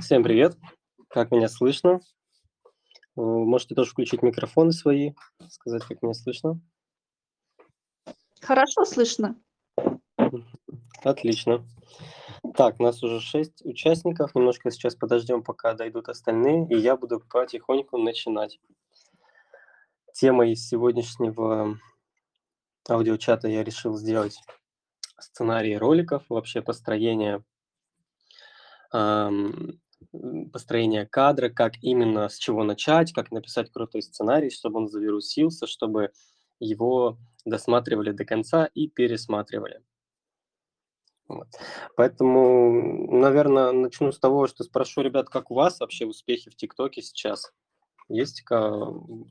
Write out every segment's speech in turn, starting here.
Всем привет! Как меня слышно? Вы Можете тоже включить микрофоны свои, сказать, как меня слышно. Хорошо слышно. Отлично. Так, нас уже шесть участников. Немножко сейчас подождем, пока дойдут остальные, и я буду потихоньку начинать. Тема из сегодняшнего аудиочата я решил сделать сценарии роликов, вообще построение построение кадра, как именно с чего начать, как написать крутой сценарий, чтобы он завирусился, чтобы его досматривали до конца и пересматривали. Вот. Поэтому, наверное, начну с того, что спрошу ребят, как у вас вообще успехи в ТикТоке сейчас? Есть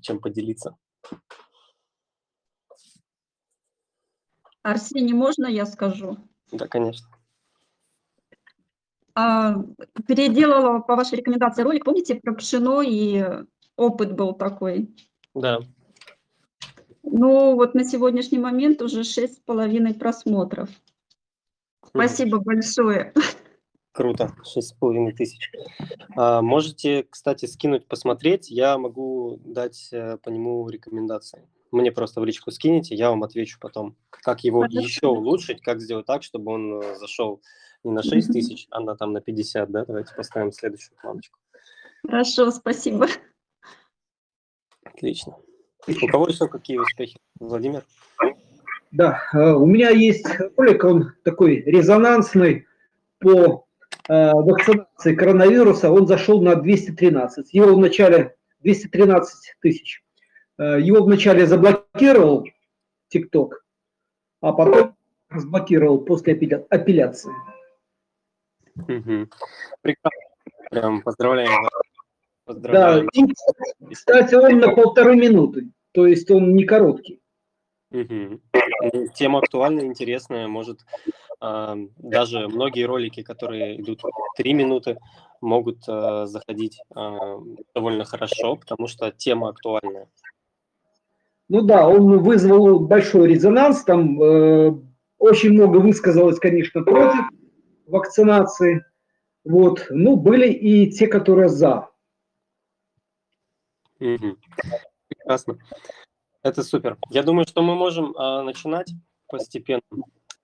чем поделиться? Арсений, можно я скажу? Да, конечно. А, переделала по вашей рекомендации ролик, помните, про пшено и опыт был такой? Да. Ну, вот на сегодняшний момент уже шесть с половиной просмотров. Спасибо mm. большое. Круто, шесть с половиной тысяч. А, можете, кстати, скинуть, посмотреть. Я могу дать э, по нему рекомендации. Мне просто в личку скинете, я вам отвечу потом, как его Хорошо. еще улучшить, как сделать так, чтобы он э, зашел не на 6 тысяч, а на, там, на 50, да? Давайте поставим следующую планочку. Хорошо, спасибо. Отлично. У кого еще какие успехи? Владимир? Да, э, у меня есть ролик, он такой резонансный по э, вакцинации коронавируса. Он зашел на 213. Его вначале 213 тысяч. Э, его вначале заблокировал TikTok, а потом разблокировал после апелляции. Угу. Прекрасно. Прям поздравляем. Поздравляем. Да, кстати, он на полторы минуты, то есть он не короткий. Угу. Тема актуальная, интересная, может э, даже многие ролики, которые идут три минуты, могут э, заходить э, довольно хорошо, потому что тема актуальная. Ну да, он вызвал большой резонанс, там э, очень много высказалось, конечно, против вакцинации. Вот. Ну, были и те, которые за. Угу. Прекрасно. Это супер. Я думаю, что мы можем а, начинать постепенно.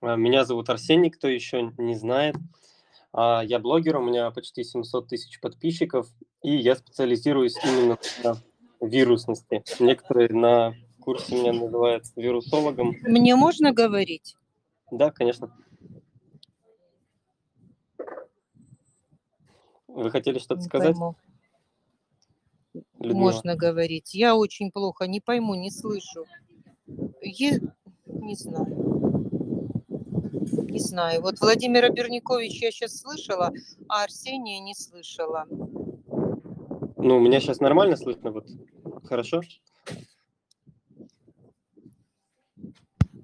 А, меня зовут Арсений, кто еще не знает. А, я блогер, у меня почти 700 тысяч подписчиков, и я специализируюсь именно на вирусности. Некоторые на курсе меня называют вирусологом. Мне можно говорить? Да, конечно. Вы хотели что-то сказать? Пойму. Можно говорить. Я очень плохо не пойму, не слышу. Е... Не знаю. Не знаю. Вот Владимира Берникович я сейчас слышала, а Арсения не слышала. Ну, меня сейчас нормально слышно, вот хорошо?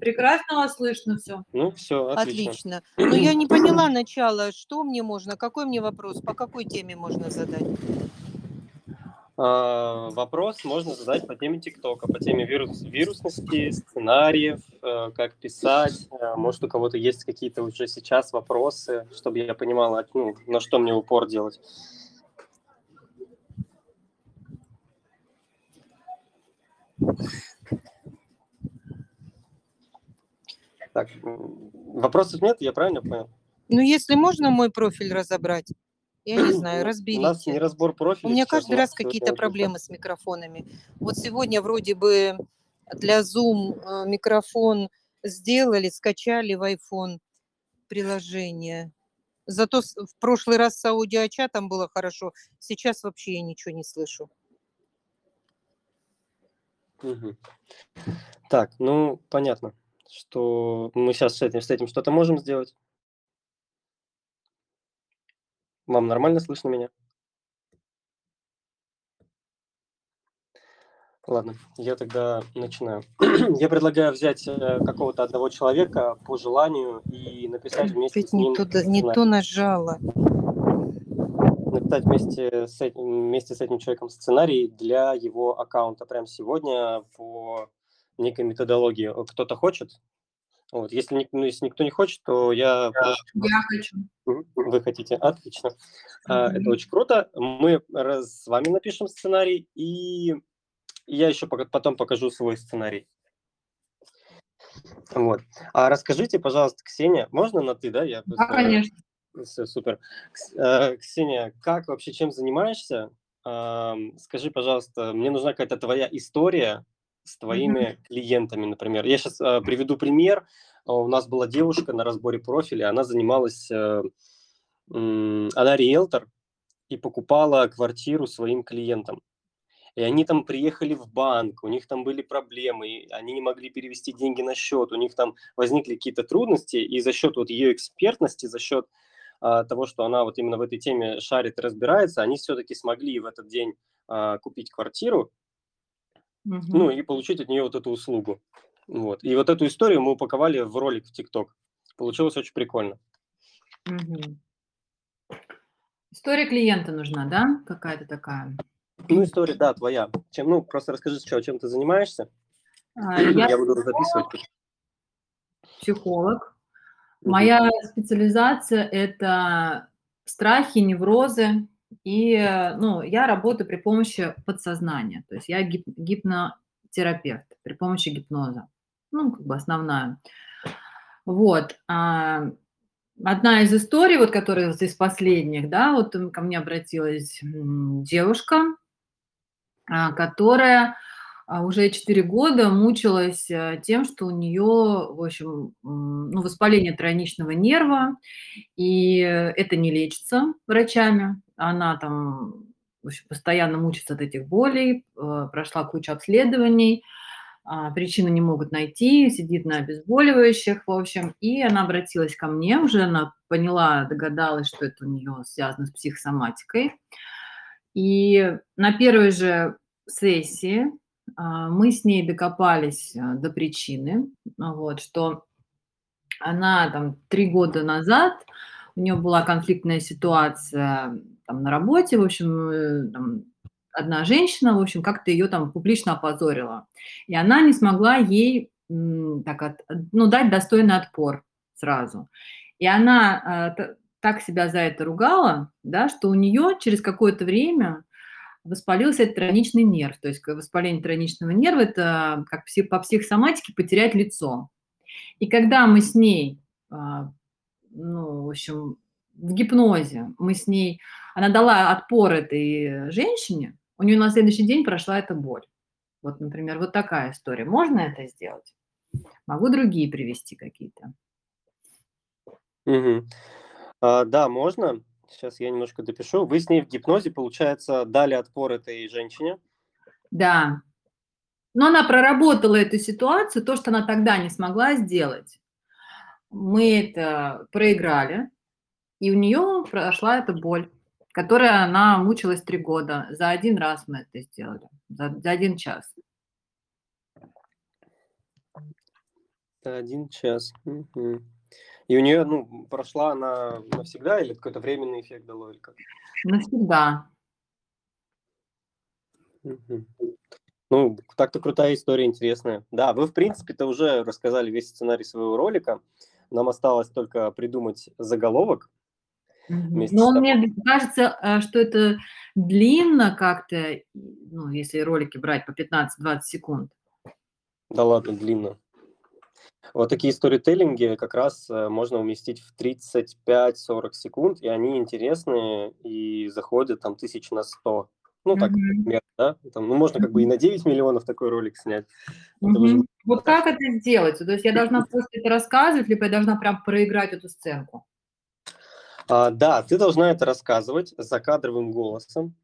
Прекрасно вас слышно все. Ну, все, отлично. Отлично. Но я не поняла начала, что мне можно, какой мне вопрос, по какой теме можно задать? А, вопрос можно задать по теме ТикТока, по теме вирус, вирусности, сценариев, э, как писать. Э, может, у кого-то есть какие-то уже сейчас вопросы, чтобы я понимала, ну, на что мне упор делать. Так, вопросов нет, я правильно понял? Ну, если можно мой профиль разобрать, я не знаю, разберите. У нас не разбор профиля. У меня каждый раз какие-то проблемы с микрофонами. Вот сегодня вроде бы для Zoom э, микрофон сделали, скачали в iPhone приложение. Зато в прошлый раз с аудиочатом было хорошо, сейчас вообще я ничего не слышу. Угу. Так, ну, понятно что мы сейчас с этим, с этим что-то можем сделать. Вам нормально слышно меня? Ладно, я тогда начинаю. я предлагаю взять э, какого-то одного человека по желанию и написать вместе Ведь с ним. Не, туда, не то нажала. Написать вместе с, этим, вместе с этим человеком сценарий для его аккаунта прямо сегодня по некой методологии. Кто-то хочет? Вот. Если, ну, если никто не хочет, то я... Я хочу. Вы хотите? Отлично. А, Это очень круто. Мы с вами напишем сценарий, и я еще потом покажу свой сценарий. Вот. А расскажите, пожалуйста, Ксения, можно на ты, да? Я Да, конечно. Всё, супер. Э, Ксения, как вообще, чем занимаешься? Скажи, пожалуйста, мне нужна какая-то твоя история с твоими клиентами, например. Я сейчас приведу пример. У нас была девушка на разборе профиля, она занималась, э, м, она риэлтор и покупала квартиру своим клиентам. И они там приехали в банк, у них там были проблемы, они не могли перевести деньги на счет, у них там возникли какие-то трудности, и за счет вот ее экспертности, за счет а, того, что она вот именно в этой теме шарит и разбирается, они все-таки смогли в этот день а, купить квартиру, Мгм. ну и получить от нее вот эту услугу. Вот. И вот эту историю мы упаковали в ролик в ТикТок. Получилось очень прикольно. Мгм. История клиента нужна, да? Какая-то такая. Ну, история, да, твоя. Чем, ну, просто расскажи, что, чем ты занимаешься. А, Я Я буду записывать. психолог. Мгм. Моя специализация – это страхи, неврозы. И э, ну, я работаю при помощи подсознания. То есть я гип- гипнотерапевт при помощи гипноза. Ну, как бы основная. Вот. а, Одна из историй, вот, которая из последних, да, вот ко мне обратилась девушка, а, которая а, уже 4 года мучилась э, тем, что у нее, в общем, ну, воспаление тройничного нерва, и это не лечится врачами. Она там, в общем, постоянно мучится от этих болей, э, прошла кучу обследований, а, причины не могут найти, сидит на обезболивающих, в общем, и она обратилась ко мне, уже она поняла, догадалась, что это у нее связано с психосоматикой. И на первой же сессии мы с ней докопались а, до причины, а, вот, что она там три года назад, у нее была конфликтная ситуация там, на работе, в общем, э, там, одна женщина, в общем, как-то ее там публично опозорила. И она не смогла ей так от- ну, дать достойный отпор сразу. И она так себя за это ругала, да, что у нее через какое-то время воспалился этот тройничный нерв. То есть воспаление тройничного нерва – это как по психосоматике потерять лицо. И когда мы с ней, а, ну, в общем, в гипнозе, мы с ней, она дала отпор этой женщине, у нее на следующий день прошла эта боль. Вот, например, вот такая история. Можно это сделать? Могу другие привести какие-то. Мгм. А, да, можно. Сейчас я немножко допишу. Вы с ней в гипнозе, получается, дали отпор этой женщине. Да. Но она проработала эту ситуацию, то, что она тогда не смогла сделать. Мы это проиграли, и у нее прошла эта боль, которая она мучилась три года. За один раз мы это сделали, за, за один час. Это один час. Мгм. И у нее, ну, прошла она навсегда или какой-то временный эффект дало, или как? Навсегда. Ну, так-то крутая история, интересная. Да, вы, в принципе-то, уже рассказали весь сценарий своего ролика. Нам осталось только придумать заголовок. Но мне кажется, э, что это длинно как-то, ну, если ролики брать по 15-20 секунд. Да ладно, длинно. Вот такие сторителлинги как раз э, можно уместить в 35-40 секунд, и они интересные и заходят там тысяч на 100. Ну, так, Мгм. например, да? Там, ну, можно как бы и на 9 миллионов такой ролик снять. Мгм. уже Вот как это сделать? То есть я должна просто это рассказывать, либо я должна прям проиграть эту сценку? А, да, ты должна это рассказывать закадровым голосом,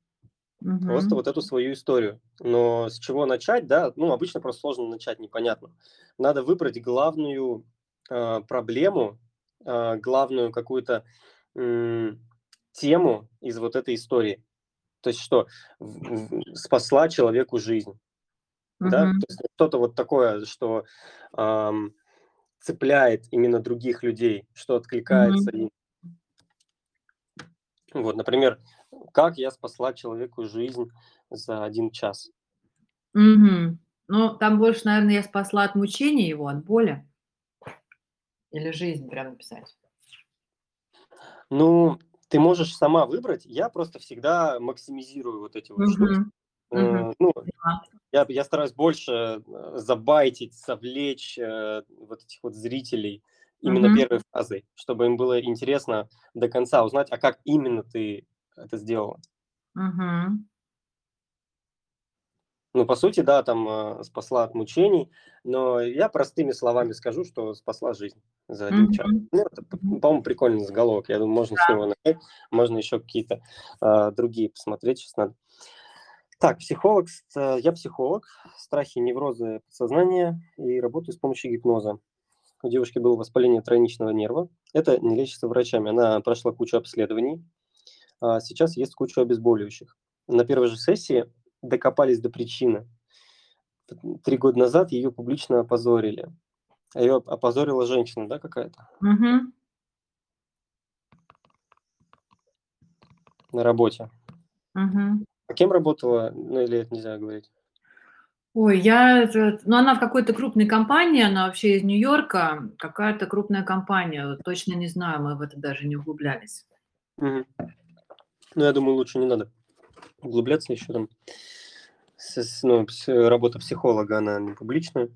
просто Мгм. вот эту свою историю. Но с чего начать, да? Ну, обычно просто сложно начать, непонятно. Надо выбрать главную а, проблему, а, главную какую-то м, тему из вот этой истории. То есть что в- в- спасла человеку жизнь, да? Мгм. То есть что-то вот такое, что ам, цепляет именно других людей, что откликается им. Вот, например, как я спасла человеку жизнь за один час. Мгм. Ну, там больше, наверное, я спасла от мучения его, от боли. Или жизнь прям написать? Ну, ты можешь сама выбрать. Я просто всегда максимизирую вот эти вот штуки. Мгм. Э, Мгм. Ну, я, я стараюсь больше э, забайтить, совлечь э, вот этих вот зрителей именно Мгм. первой фразой, чтобы им было интересно до конца узнать, а как именно ты это сделала. Мгм. Ну, по сути, да, там э, спасла от мучений, но я простыми словами скажу, что спасла жизнь за один час. Мгм. Ну, это, по-моему, прикольный заголовок. Я думаю, можно с Да. него начать, можно еще какие-то э, другие посмотреть, сейчас надо. Так, психолог, с- э, я психолог, страхи, неврозы подсознания и работаю с помощью гипноза. У девушки было воспаление тройничного нерва. Это не лечится врачами. Она прошла кучу обследований. А сейчас есть кучу обезболивающих. На первой же сессии докопались до причины. Три года назад ее публично опозорили. А ее опозорила женщина, да, какая-то Мгм. на работе. Мгм. А кем работала? Ну, или это нельзя говорить? Ой, я, ну, она в какой-то крупной компании, она вообще из Нью-Йорка, какая-то крупная компания, точно не знаю, мы в это даже не углублялись. Мгм. Ну, я думаю, лучше не надо углубляться еще там. С- ну, работа психолога, она не публичная.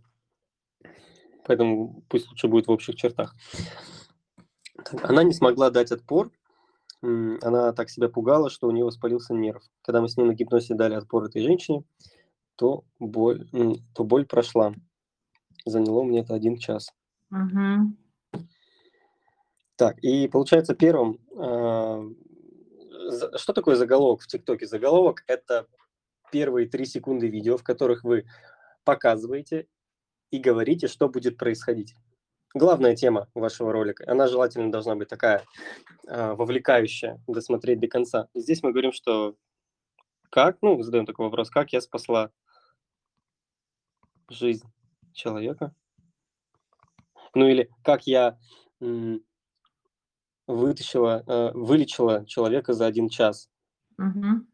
Поэтому пусть лучше будет в общих чертах. Она не смогла дать отпор. Она так себя пугала, что у нее воспалился нерв. Когда мы с ней на гипнозе дали отпор этой женщине, то боль, то боль прошла. Заняло мне это один час. Мгм. Так, и получается первым, а, что такое заголовок в ТикТоке? Заголовок – это первые три секунды видео, в которых вы показываете и говорите, что будет происходить. Главная тема вашего ролика. Она желательно должна быть такая а, вовлекающая, досмотреть до конца. Здесь мы говорим, что как, ну, задаем такой вопрос, как я спасла жизнь человека? Ну или как я вытащила, э, вылечила человека за один час. Мгм.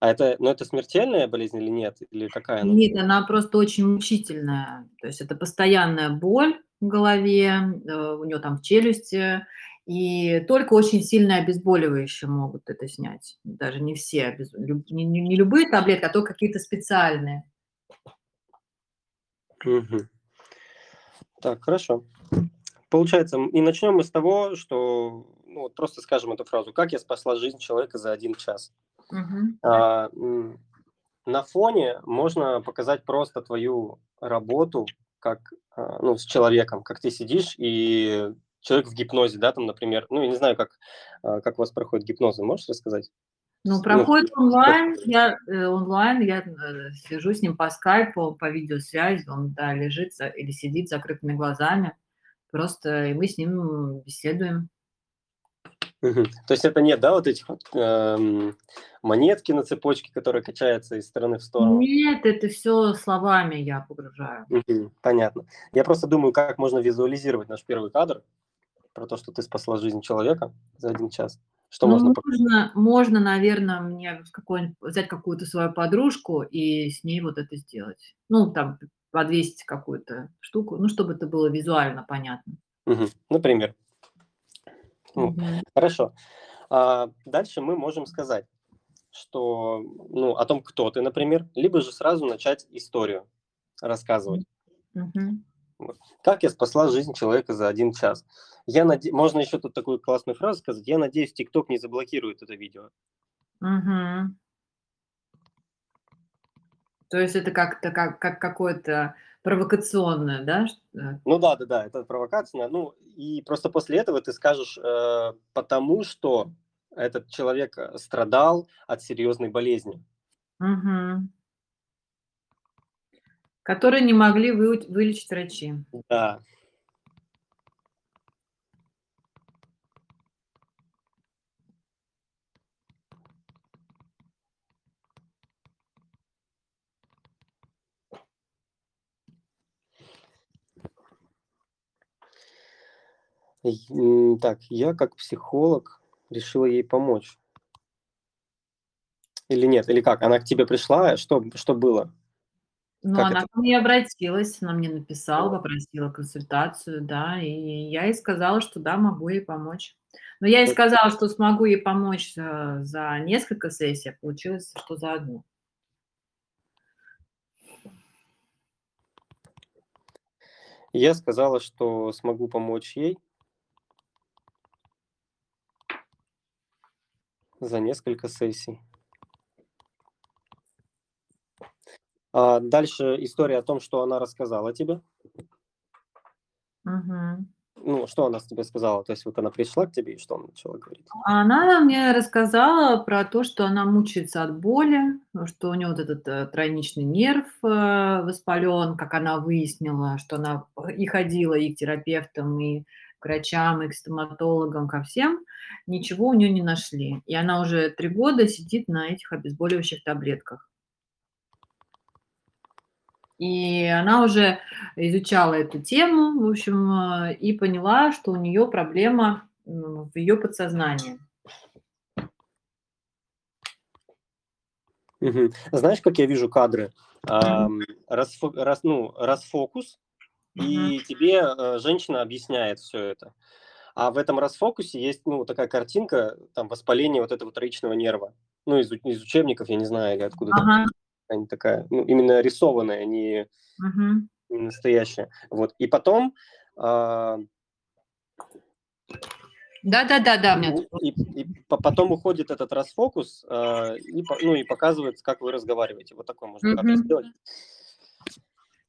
А это, ну это смертельная болезнь или нет? Или какая она? Нет, она просто очень мучительная. То есть это постоянная боль в голове, э, у нее там в челюсти, и только очень сильные обезболивающие могут это снять. Даже не все, не, не- любые таблетки, а только какие-то специальные. Мгм. Так, хорошо. Получается, и начнем мы с того, что, ну вот просто скажем эту фразу, как я спасла жизнь человека за один час. Мгм. А, на фоне можно показать просто твою работу как, а, ну, с человеком, как ты сидишь, и человек в гипнозе, да, там, например, ну, я не знаю, как, а, как у вас проходит гипноз, можешь рассказать? Ну, С- проходит ну, онлайн, я э, онлайн, я э, сижу с ним по скайпу, по видеосвязи, он да, лежит за- или сидит с закрытыми глазами, просто и мы с ним беседуем. То есть это нет, да, вот этих вот, эм, монетки на цепочке, которые качаются из стороны в сторону? Нет, это все словами я погружаю. Понятно. Я просто думаю, как можно визуализировать наш первый кадр про то, что ты спасла жизнь человека за один час. Что Ну, можно можно, можно, наверное, мне какой-нибудь- взять какую-то свою подружку и с ней вот это сделать. Ну, там, подвесить какую-то штуку, ну, чтобы это было визуально понятно. Мгм. Например. Мгм. Хорошо. А дальше мы можем сказать, что, ну, о том, кто ты, например, либо же сразу начать историю рассказывать. Мгм. Как я спасла жизнь человека за один час? Я наде... Можно еще тут такую классную фразу сказать. Я надеюсь, ТикТок не заблокирует это видео. Мгм. То есть это как-то как, как какое-то провокационное, да? э, Ну да, да, да, это провокация. Ну и просто после этого ты скажешь, э, потому что этот человек э, страдал от серьезной болезни. мгм. Которые не могли вы- вылечить врачи. Да. Так, я как психолог решила ей помочь. Или нет? Или как? Она к тебе пришла? Что, что было? Ну, Как она это? ко мне обратилась, она мне написала, попросила консультацию, да, и я ей сказала, что да, могу ей помочь. Но я ей сказала, что смогу ей помочь э, за несколько сессий, а получилось, что за одну. Я сказала, что смогу помочь ей за несколько сессий. А дальше история о том, что она рассказала тебе. Мгм. Ну, что она тебе сказала? То есть вот она пришла к тебе, и что она начала говорить? Она мне рассказала про то, что она мучается от боли, что у нее вот этот э, тройничный нерв э, воспален, как она выяснила, что она и ходила и к терапевтам, и к врачам, и к стоматологам, ко всем, ничего у нее не нашли. И она уже три года сидит на этих обезболивающих таблетках. И она уже изучала эту тему, в общем, э, и поняла, что у нее проблема в ее подсознании. Знаешь, как я вижу кадры? Расфо- рас- ну, расфокус, и тебе э, женщина объясняет все это. А в этом расфокусе есть ну, такая картинка, там, воспаление вот этого троичного нерва. Ну, из, из учебников, я не знаю, или откуда Ага. они такая, ну, именно рисованная, не, Мгм. не настоящая. Вот. И потом а, Да-да-да-да, тут и, и по- потом уходит этот расфокус, а, и, ну, и показывает, как вы разговариваете. Вот такой можно Мгм. сделать.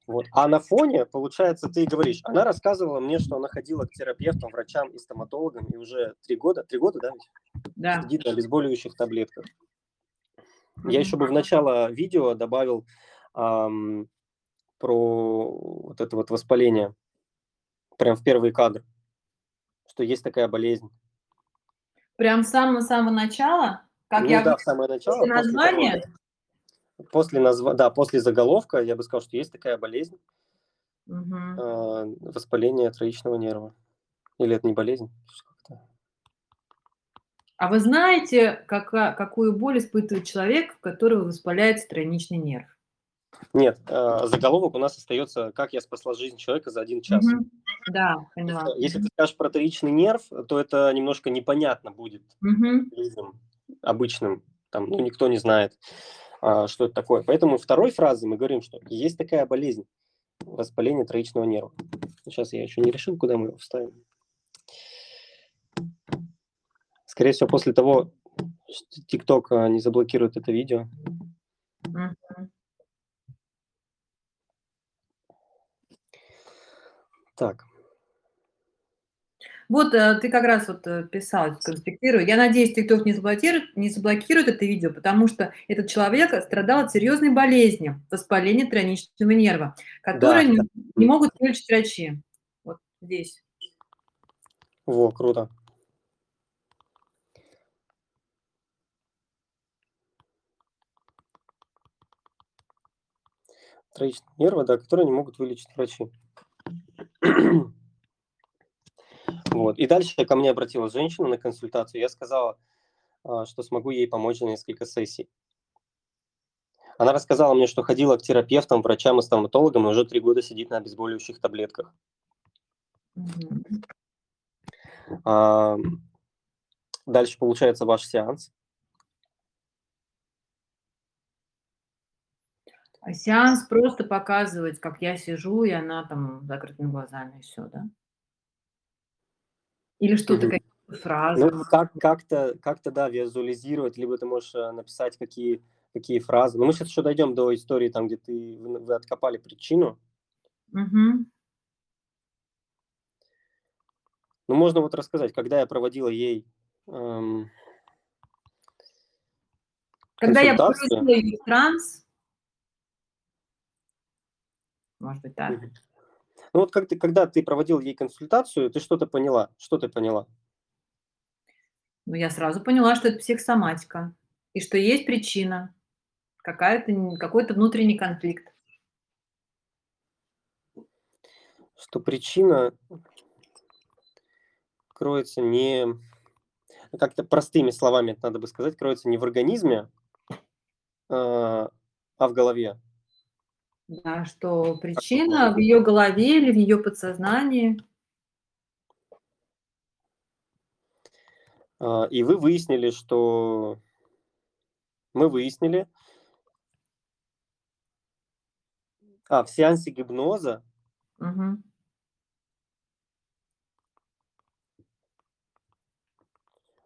Вот. А на фоне, получается, ты говоришь, она рассказывала мне, что она ходила к терапевтам, врачам и стоматологам, и уже три года, три года, да, да. сидит на обезболивающих таблетках. Мгм. Я еще бы в начало видео добавил ам, про вот это вот воспаление, прям в первый кадр, что есть такая болезнь. Прям с самого-самого начала, как ну я да, в самое начало. того, названия? После назва... да, после заголовка я бы сказал, что есть такая болезнь, э, воспаление троичного нерва. Или это не болезнь? А вы знаете, кака- какую боль испытывает человек, у которого воспаляется тройничный нерв? Нет, э, заголовок у нас остается «Как я спасла жизнь человека за один час». Мгм. Да, поняла. Если ты скажешь про троичный нерв, то это немножко непонятно будет Мгм. людям обычным. Там, ну, никто не знает, а, что это такое. Поэтому второй фразы мы говорим, что есть такая болезнь – воспаление троичного нерва. Сейчас я еще не решил, куда мы его вставим. Скорее всего, после того, что TikTok а, не заблокирует это видео. Так, Вот э, ты как раз вот э, писал, конспектирую. Я надеюсь, TikTok не заблокирует, не заблокирует это видео, потому что этот человек страдал от серьезной болезни, воспаления тройничного нерва, которые не, не могут вылечить врачи. Вот здесь. во, круто. Троичные нервы, да, которые не могут вылечить врачи. Вот. И дальше ко мне обратилась женщина на консультацию. Я сказала, а, что смогу ей помочь за несколько сессий. Она рассказала мне, что ходила к терапевтам, врачам и стоматологам, и уже три года сидит на обезболивающих таблетках. Мгм. А, Дальше получается ваш сеанс. А сеанс просто показывает, как я сижу, и она там с закрытыми глазами, и все, да? Или что-то, Мгм. какие-то фразы. Ну, как, как-то, как-то, да, визуализировать, либо ты можешь э, написать, какие, какие фразы. Но мы сейчас еще дойдем до истории, там, где ты, вы, вы откопали причину. Мгм. Ну, можно вот рассказать, когда я проводила ей эм, Когда я погрузила ее транс, может быть, так. Мгм. Ну, вот как ты, когда ты проводил ей консультацию, ты что-то поняла? Что ты поняла? Но я сразу поняла, что это психосоматика, и что есть причина, какая-то, какой-то внутренний конфликт. Что причина кроется не... ну, Как-то простыми словами это надо бы сказать, кроется не в организме, а, а в голове. Да, что причина в ее голове или в ее подсознании. А, и вы выяснили, что мы выяснили, а в сеансе гипноза Мгм.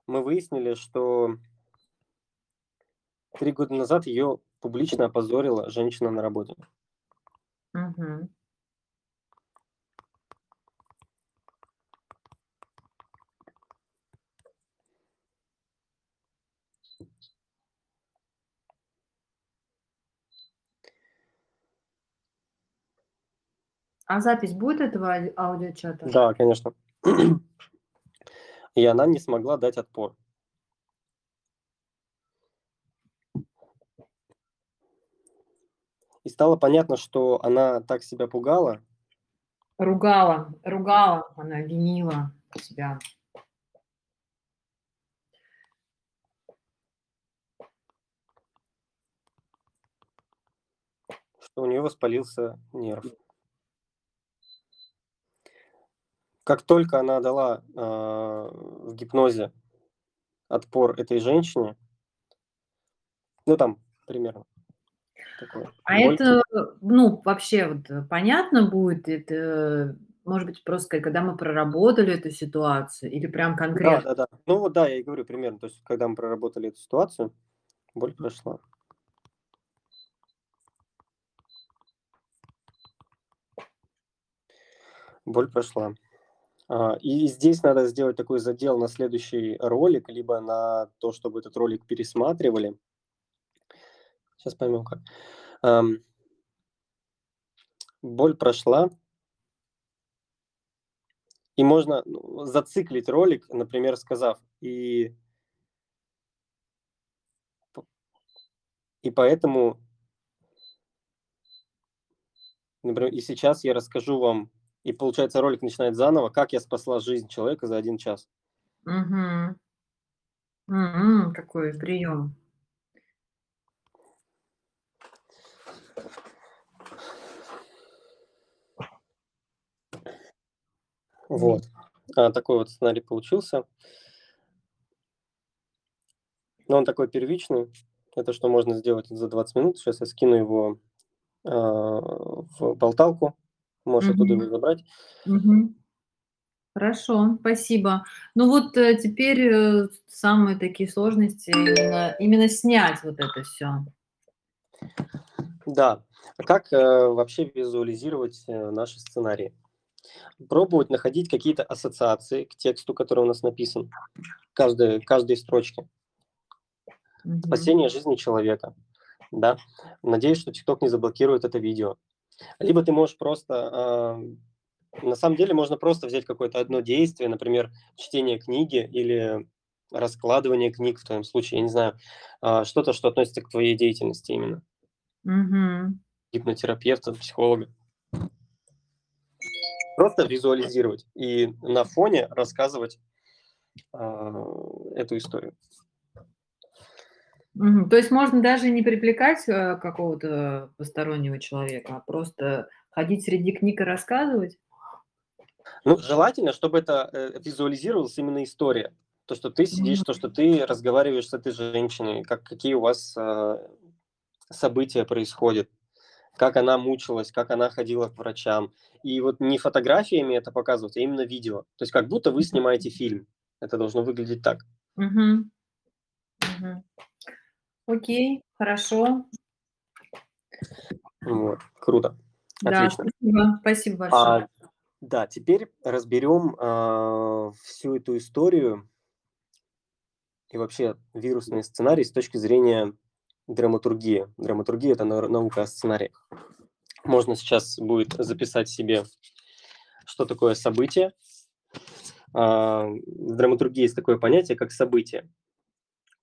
мы выяснили, что три года назад ее публично опозорила женщина на работе. А запись будет этого ауди- аудиочата? Да, конечно. И она не смогла дать отпор. И стало понятно, что она так себя пугала, Ругала, ругала, она винила себя. что у нее воспалился нерв. Как только она дала а, в гипнозе отпор этой женщине, ну там примерно такое. А боль- это, ну, вообще вот э, понятно будет, это, может быть, просто когда мы проработали эту ситуацию или прям Да, конкретно? да, да. Ну вот да, я и говорю примерно. То есть, когда мы проработали эту ситуацию, боль прошла. Боль прошла. А, И здесь надо сделать такой задел на следующий ролик, либо на то, чтобы этот ролик пересматривали. Сейчас поймем как. Ам, Боль прошла. И можно ну, зациклить ролик, например, сказав, и, и поэтому, например, и сейчас я расскажу вам, и получается ролик начинает заново, как я спасла жизнь человека за один час. Мгм. М, Какой прием. Вот. А, такой вот сценарий получился. Но он такой первичный. Это что можно сделать за 20 минут. Сейчас я скину его а, в болталку. Можешь оттуда Мгм. его забрать. Мгм. Хорошо, спасибо. Ну вот э, теперь э, самые такие сложности именно, именно снять вот это все. Да. А Как э, вообще визуализировать э, наши сценарии? Пробовать находить какие-то ассоциации к тексту, который у нас написан, каждой, каждой строчке. Спасение жизни человека. Да. Надеюсь, что TikTok не заблокирует это видео. Либо ты можешь просто... а, на самом деле можно просто взять какое-то одно действие, например, чтение книги или раскладывание книг в твоем случае, я не знаю, а, что-то, что относится к твоей деятельности именно, Мгм. гипнотерапевта, психолога. Просто визуализировать и на фоне рассказывать а, эту историю. То есть можно даже не привлекать э, какого-то постороннего человека, а просто ходить среди книг и рассказывать? Ну, желательно, чтобы это э, визуализировалась именно история. То, что ты сидишь, Мгм. то, что ты разговариваешь с этой женщиной, как, какие у вас а, события происходят, как она мучилась, как она ходила к врачам. И вот не фотографиями это показывать, а именно видео. То есть как будто вы снимаете фильм. Это должно выглядеть так. Мгм. Мгм. Окей, хорошо. Вот. Круто. Да, Отлично. спасибо, спасибо большое. А, да, теперь разберем а, всю эту историю и вообще вирусный сценарий с точки зрения драматургии. Драматургия – это нау- наука о сценариях. Можно сейчас будет записать себе, что такое событие. А, В драматургии есть такое понятие, как событие.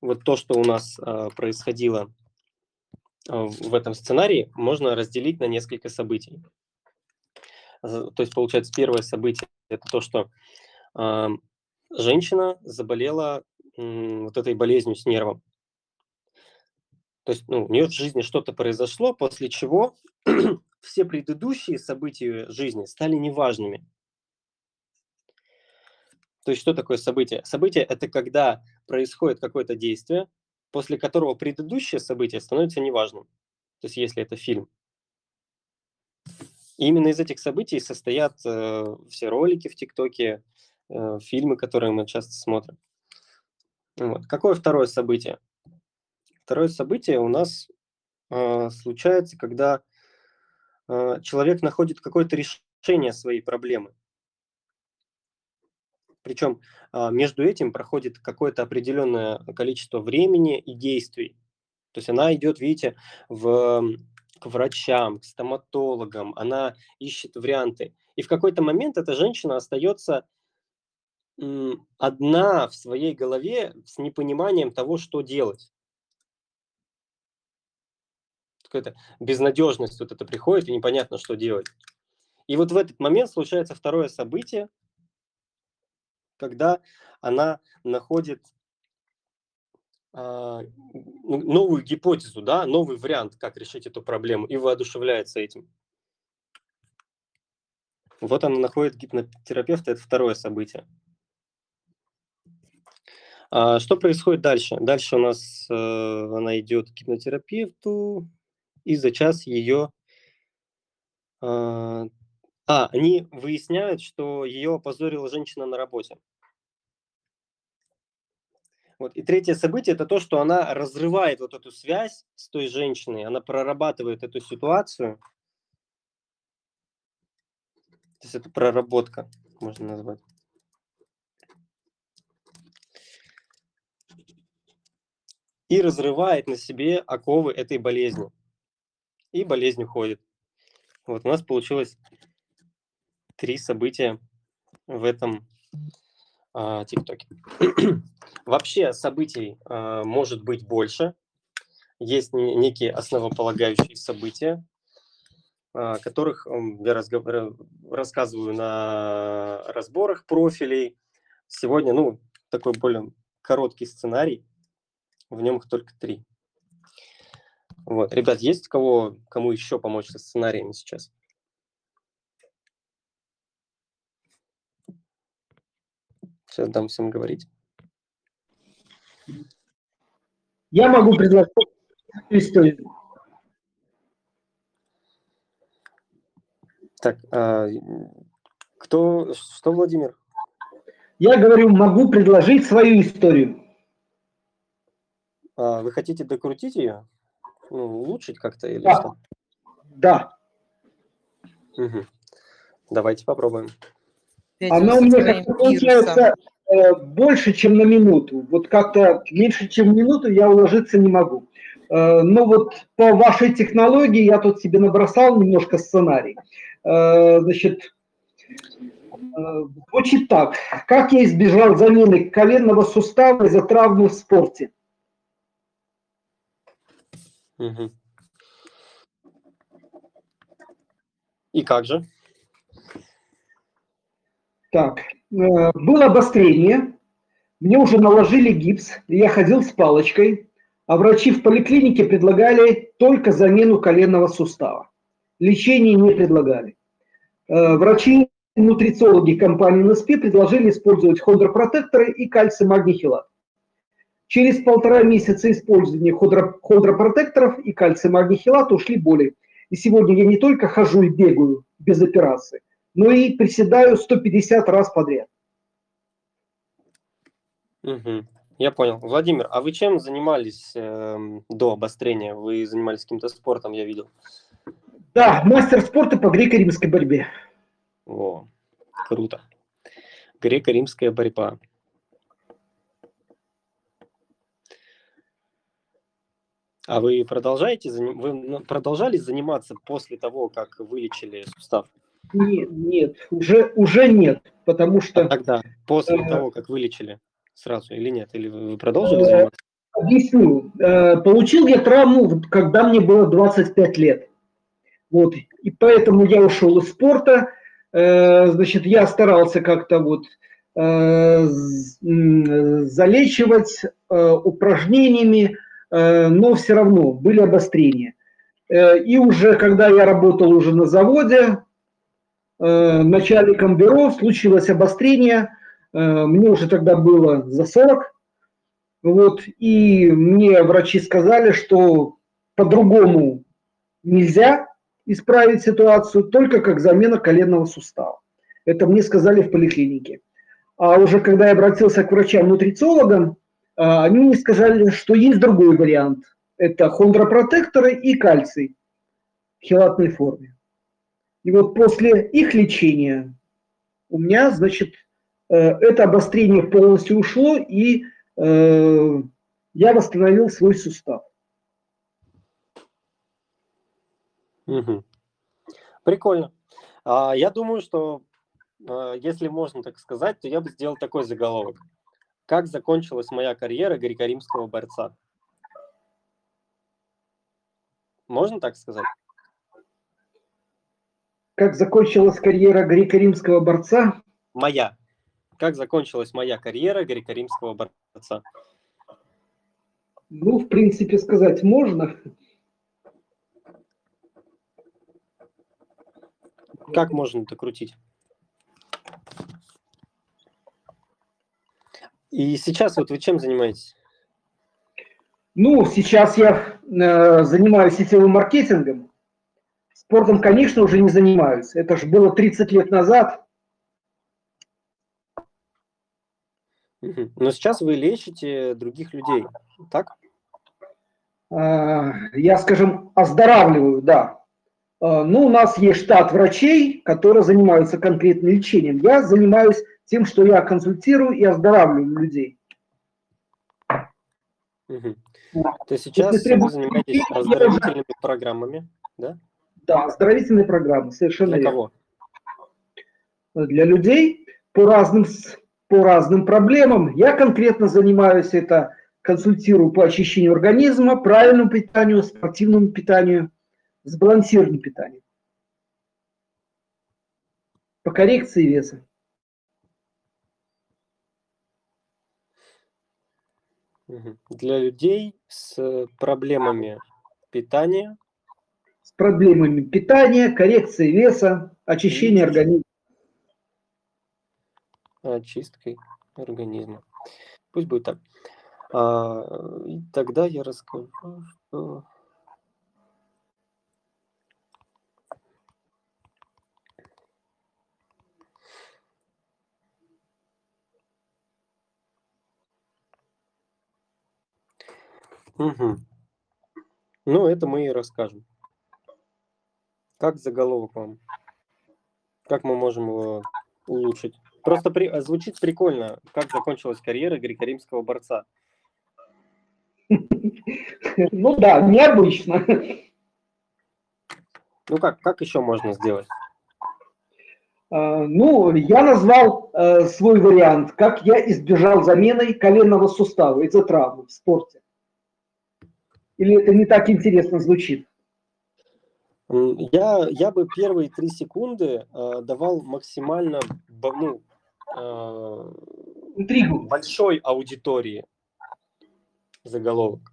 Вот то, что у нас а, происходило а, в этом сценарии, можно разделить на несколько событий. То есть, получается, первое событие – это то, что женщина заболела вот этой болезнью с нервом. То есть, ну, у нее в жизни что-то произошло, после чего все предыдущие события жизни стали неважными. То есть что такое событие? Событие – это когда происходит какое-то действие, после которого предыдущее событие становится неважным. То есть если это фильм. И именно из этих событий состоят э, все ролики в ТикТоке, э, фильмы, которые мы часто смотрим. Вот. Какое второе событие? Второе событие у нас э, случается, когда э, человек находит какое-то решение своей проблемы. Причем э, между этим проходит какое-то определенное количество времени и действий. То есть она идет, видите, в, к врачам, к стоматологам, она ищет варианты. И в какой-то момент эта женщина остается одна в своей голове с непониманием того, что делать. Какая-то безнадежность вот это приходит, и непонятно, что делать. И вот в этот момент случается второе событие, когда она находит ну, новую гипотезу, да, новый вариант, как решить эту проблему, и воодушевляется этим. Вот она находит гипнотерапевта, это второе событие. А что происходит дальше? Дальше у нас э, она идет к гипнотерапевту, и за час ее... А, а, они выясняют, что ее опозорила женщина на работе. Вот. И третье событие – это то, что она разрывает вот эту связь с той женщиной, она прорабатывает эту ситуацию. То есть это проработка, можно назвать. И разрывает на себе оковы этой болезни. И болезнь уходит. Вот у нас получилось три события в этом а, ТикТоке. Вообще событий а, может быть больше. Есть некие основополагающие события, о а, которых я рассказываю на разборах профилей. Сегодня, ну, такой более короткий сценарий, в нем их только три. Вот. Ребят, есть кого, кому еще помочь со сценариями сейчас? Сейчас дам всем говорить. Я могу предложить историю. Так, а, кто, что, Владимир? Я говорю, могу предложить свою историю. А, вы хотите докрутить ее? Ну, улучшить как-то или да. что? Да. Угу. Давайте попробуем. Она у меня как-то получается э, больше, чем на минуту. Вот как-то меньше, чем минуту я уложиться не могу. Э, но вот по вашей технологии я тут себе набросал немножко сценарий. Э, значит, э, звучит так. Как я избежал замены коленного сустава из-за травмы в спорте? И как же? Так, э, было обострение, мне уже наложили гипс, я ходил с палочкой, а врачи в поликлинике предлагали только замену коленного сустава. Лечение не предлагали. Э, врачи, нутрициологи компании НСП предложили использовать хондропротекторы и кальций магний хилат. Через полтора месяца использования хондропротекторов и кальций магний ушли боли. И сегодня я не только хожу и бегаю без операции – но и приседаю 150 раз подряд. Угу. Я понял. Владимир, а вы чем занимались э, до обострения? Вы занимались каким-то спортом, я видел. Да, мастер спорта по греко-римской борьбе. О, круто. Греко-римская борьба. А вы продолжаете, вы продолжали заниматься после того, как вылечили сустав? Нет, нет, уже, уже нет, потому что... А тогда, после э, того, как вылечили сразу или нет? Или вы продолжили э, заниматься? Объясню. Э, получил я травму, когда мне было 25 лет. Вот, и поэтому я ушел из спорта. Э, значит, я старался как-то вот э, залечивать э, упражнениями, но все равно были обострения. Э, И уже когда я работал уже на заводе, э, начальником бюро, случилось обострение. Э, Мне уже тогда было за 40. Вот, и мне врачи сказали, что по-другому нельзя исправить ситуацию, только как замена коленного сустава. Это мне сказали в поликлинике. А уже когда я обратился к врачам-нутрициологам, они мне сказали, что есть другой вариант. Это хондропротекторы и кальций в хелатной форме. И вот после их лечения у меня, значит, э, это обострение полностью ушло, и э, я восстановил свой сустав. Мгм. Прикольно. А, я думаю, что а, если можно так сказать, то я бы сделал такой заголовок. Как закончилась моя карьера греко-римского борца? Можно так сказать? Как закончилась карьера греко-римского борца? Моя. Как закончилась моя карьера греко-римского борца? Ну, в принципе, сказать можно. Как можно это И сейчас вот вы чем занимаетесь? Ну, сейчас я э, занимаюсь сетевым маркетингом. Спортом, конечно, уже не занимаюсь. Это же было 30 лет назад. Но сейчас вы лечите других людей, так? Э, я, скажем, оздоравливаю, да. Э, ну, у нас есть штат врачей, которые занимаются конкретным лечением. Я занимаюсь тем, что я консультирую и оздоравливаю людей. Да. То есть сейчас Если вы занимаетесь лечение, я оздоровительными программами, да? Да, оздоровительные программы, совершенно Для верно. кого? для людей по разным, по разным проблемам. Я конкретно занимаюсь это, консультирую по очищению организма, правильному питанию, спортивному питанию, сбалансированному питанию. По коррекции веса. Для людей с э, проблемами питания, С проблемами питания, коррекции веса, очищения организма. очисткой организма. Пусть будет так. А, тогда я расскажу, что... Мгм. Ну, это мы и расскажем. Как заголовок вам? Как мы можем его улучшить? Просто при- а, звучит прикольно, как закончилась карьера греко-римского борца. Ну да, необычно. Ну как, как еще можно сделать? А, Ну, я назвал э, свой вариант, как я избежал замены коленного сустава из-за травмы в спорте. Или это не так интересно звучит? Я, я бы первые три секунды э, давал максимально ну, э, Интригу. большой аудитории заголовок.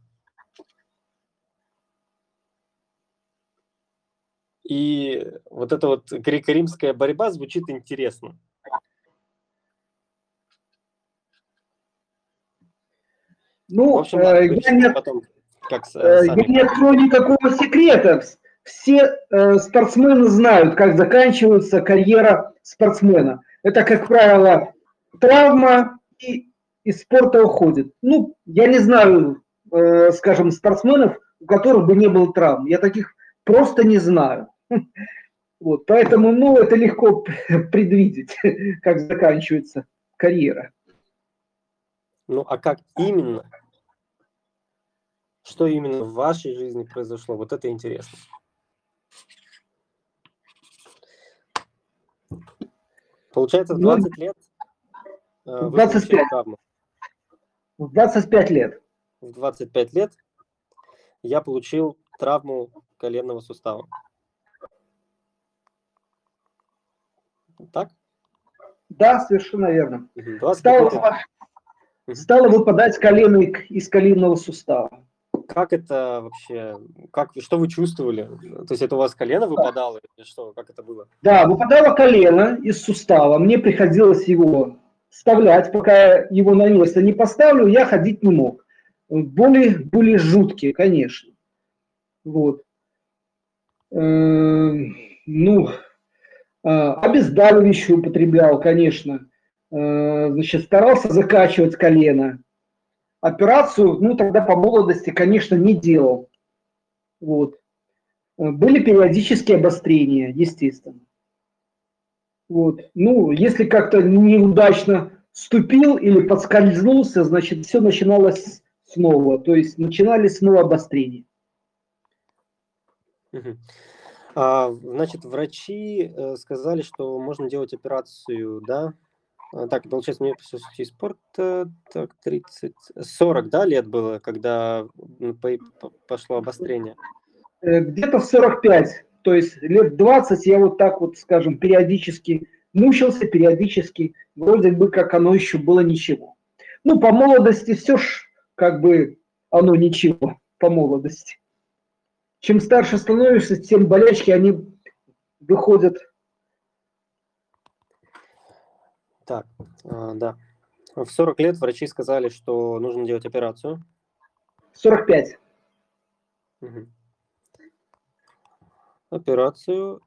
И вот эта вот греко-римская борьба звучит интересно. В Ну, общем, э, я не, потом, как с- э, сами. я не открою никакого секрета. Все э, спортсмены знают, как заканчивается карьера спортсмена. Это, как правило, травма и из спорта уходит. Ну, я не знаю, э, скажем, спортсменов, у которых бы не было травм. Я таких просто не знаю. Вот, поэтому, ну, это легко предвидеть, как заканчивается карьера. Ну, а как именно? Что именно в вашей жизни произошло? Вот это интересно. Получается, в Ну, 20 лет э, вы 25. получили травму. В 25 лет. В 25 лет я получил травму коленного сустава. Так? Да, совершенно верно. Мгм. 25 Стало, стало выпадать колено из коленного сустава. Как это вообще, как, что вы чувствовали? То есть это у вас колено выпадало или что, как это было? Да, выпадало колено из сустава. Мне приходилось его вставлять, пока его на место не поставлю, я ходить не мог. Боли были жуткие, конечно. Вот. Эм, ну, а, обезболивающее употреблял, конечно. Э, значит, старался закачивать колено. Операцию, ну, тогда по молодости, конечно, не делал. Вот. Э, были периодические обострения, естественно. Вот. Ну, если как-то неудачно ступил или подскользнулся, значит, все начиналось снова. То есть начинались снова обострения. А, значит, врачи э, сказали, что можно делать операцию, да? А, так, получается, мне после спорта так, 30, 40, да, лет было, когда пошло обострение? Э, где-то в 45, то есть лет 20 я вот так вот, скажем, периодически мучился, периодически, вроде бы как оно еще было ничего. Ну, по молодости все ж как бы оно ничего, по молодости чем старше становишься, тем болячки, они выходят. Так, а, да. В 40 лет врачи сказали, что нужно делать операцию. 45. Угу. Операцию,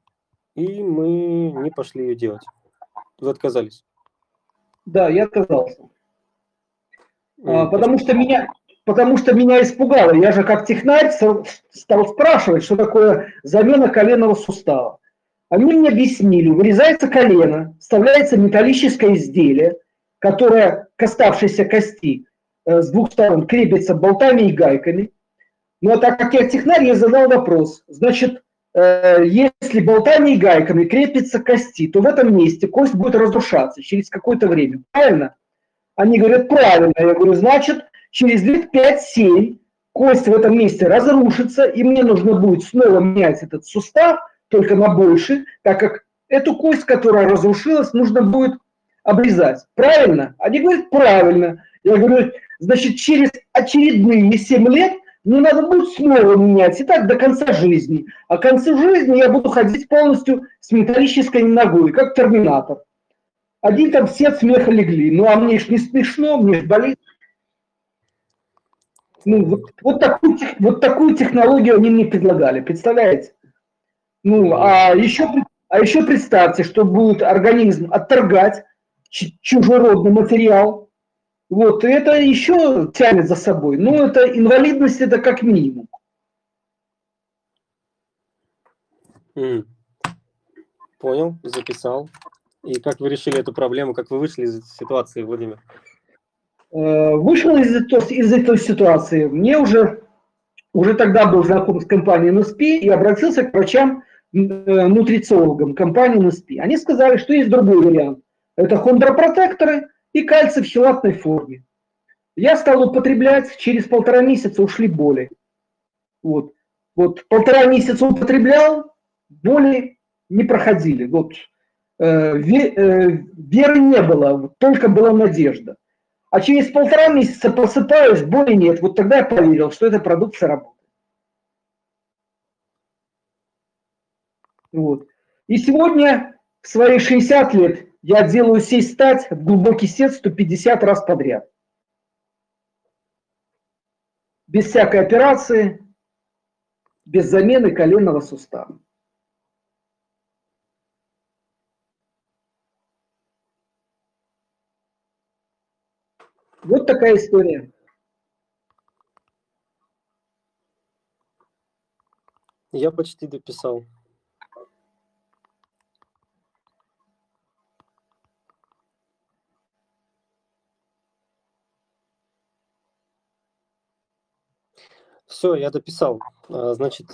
и мы не пошли ее делать. Вы отказались? Да, я отказался. А, потому что меня, потому что меня испугало. Я же как технарь стал спрашивать, что такое замена коленного сустава. Они мне объяснили, вырезается колено, вставляется металлическое изделие, которое к оставшейся кости э, с двух сторон крепится болтами и гайками. Ну а так как я технарь, я задал вопрос. Значит, э, если болтами и гайками крепится кости, то в этом месте кость будет разрушаться через какое-то время. Правильно? Они говорят, правильно. Я говорю, значит, через лет 5-7 кость в этом месте разрушится, и мне нужно будет снова менять этот сустав, только на больше, так как эту кость, которая разрушилась, нужно будет обрезать. Правильно? Они говорят, правильно. Я говорю, значит, через очередные 7 лет мне надо будет снова менять, и так до конца жизни. А к концу жизни я буду ходить полностью с металлической ногой, как терминатор. Один там все от смеха легли. Ну, а мне ж не смешно, мне ж болит. Ну, вот, вот, такую, вот такую технологию они мне предлагали, представляете? Ну, а еще, а еще представьте, что будет организм отторгать чужеродный материал. Вот, и это еще тянет за собой. Ну, это инвалидность, это как минимум. Mm. Понял, записал. И как вы решили эту проблему, как вы вышли из этой ситуации, Владимир? Э, вышел из, из этой ситуации, мне уже, уже тогда был знаком с компанией NSP и обратился к врачам-нутрициологам э, компании NSP. Они сказали, что есть другой вариант. Это хондропротекторы и кальций в хелатной форме. Я стал употреблять, через полтора месяца ушли боли. Вот. Вот полтора месяца употреблял, боли не проходили. Вот. Э, веры не было, только была надежда. А через полтора месяца просыпаюсь, боли нет. Вот тогда я поверил, что эта продукция работает. Вот. И сегодня, в свои 60 лет, я делаю сесть стать в глубокий сет 150 раз подряд. Без всякой операции, без замены коленного сустава. Вот такая история. Я почти дописал. Все, я дописал. А, значит,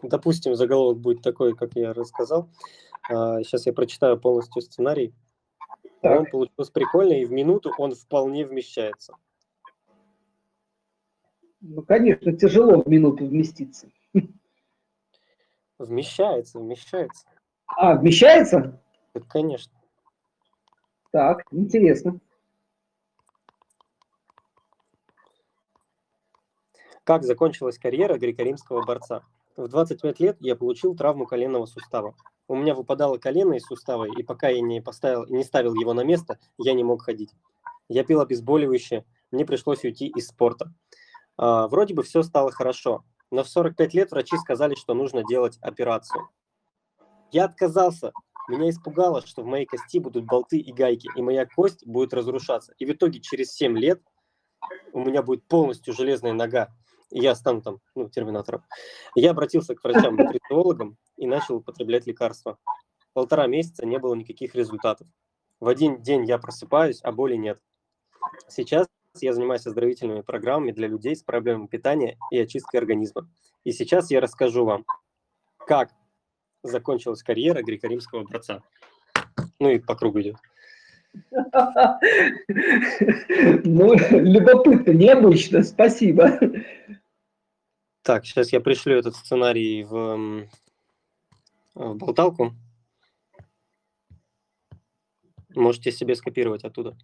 допустим, заголовок будет такой, как я рассказал. Сейчас а, я прочитаю полностью сценарий. Так. Он получился прикольный, и в минуту он вполне вмещается. Ну, конечно, тяжело в минуту вместиться. Вмещается, вмещается. А, вмещается? Конечно. Так, интересно. Как закончилась карьера греко-римского борца? В 25 лет я получил травму коленного сустава. У меня выпадало колено из сустава, и пока я не, поставил, не ставил его на место, я не мог ходить. Я пил обезболивающее, мне пришлось уйти из спорта. А, вроде бы все стало хорошо, но в 45 лет врачи сказали, что нужно делать операцию. Я отказался. Меня испугало, что в моей кости будут болты и гайки, и моя кость будет разрушаться. И в итоге через 7 лет у меня будет полностью железная нога, я стану там, ну, терминатором. Я обратился к врачам-нутрициологам и начал употреблять лекарства. Полтора месяца не было никаких результатов. В один день я просыпаюсь, а боли нет. Сейчас я занимаюсь оздоровительными программами для людей с проблемами питания и очисткой организма. И сейчас я расскажу вам, как закончилась карьера греко-римского борца. Ну и по кругу идет. Ну, любопытно, необычно, спасибо. Так, сейчас я пришлю этот сценарий в, в болталку. Можете себе скопировать оттуда.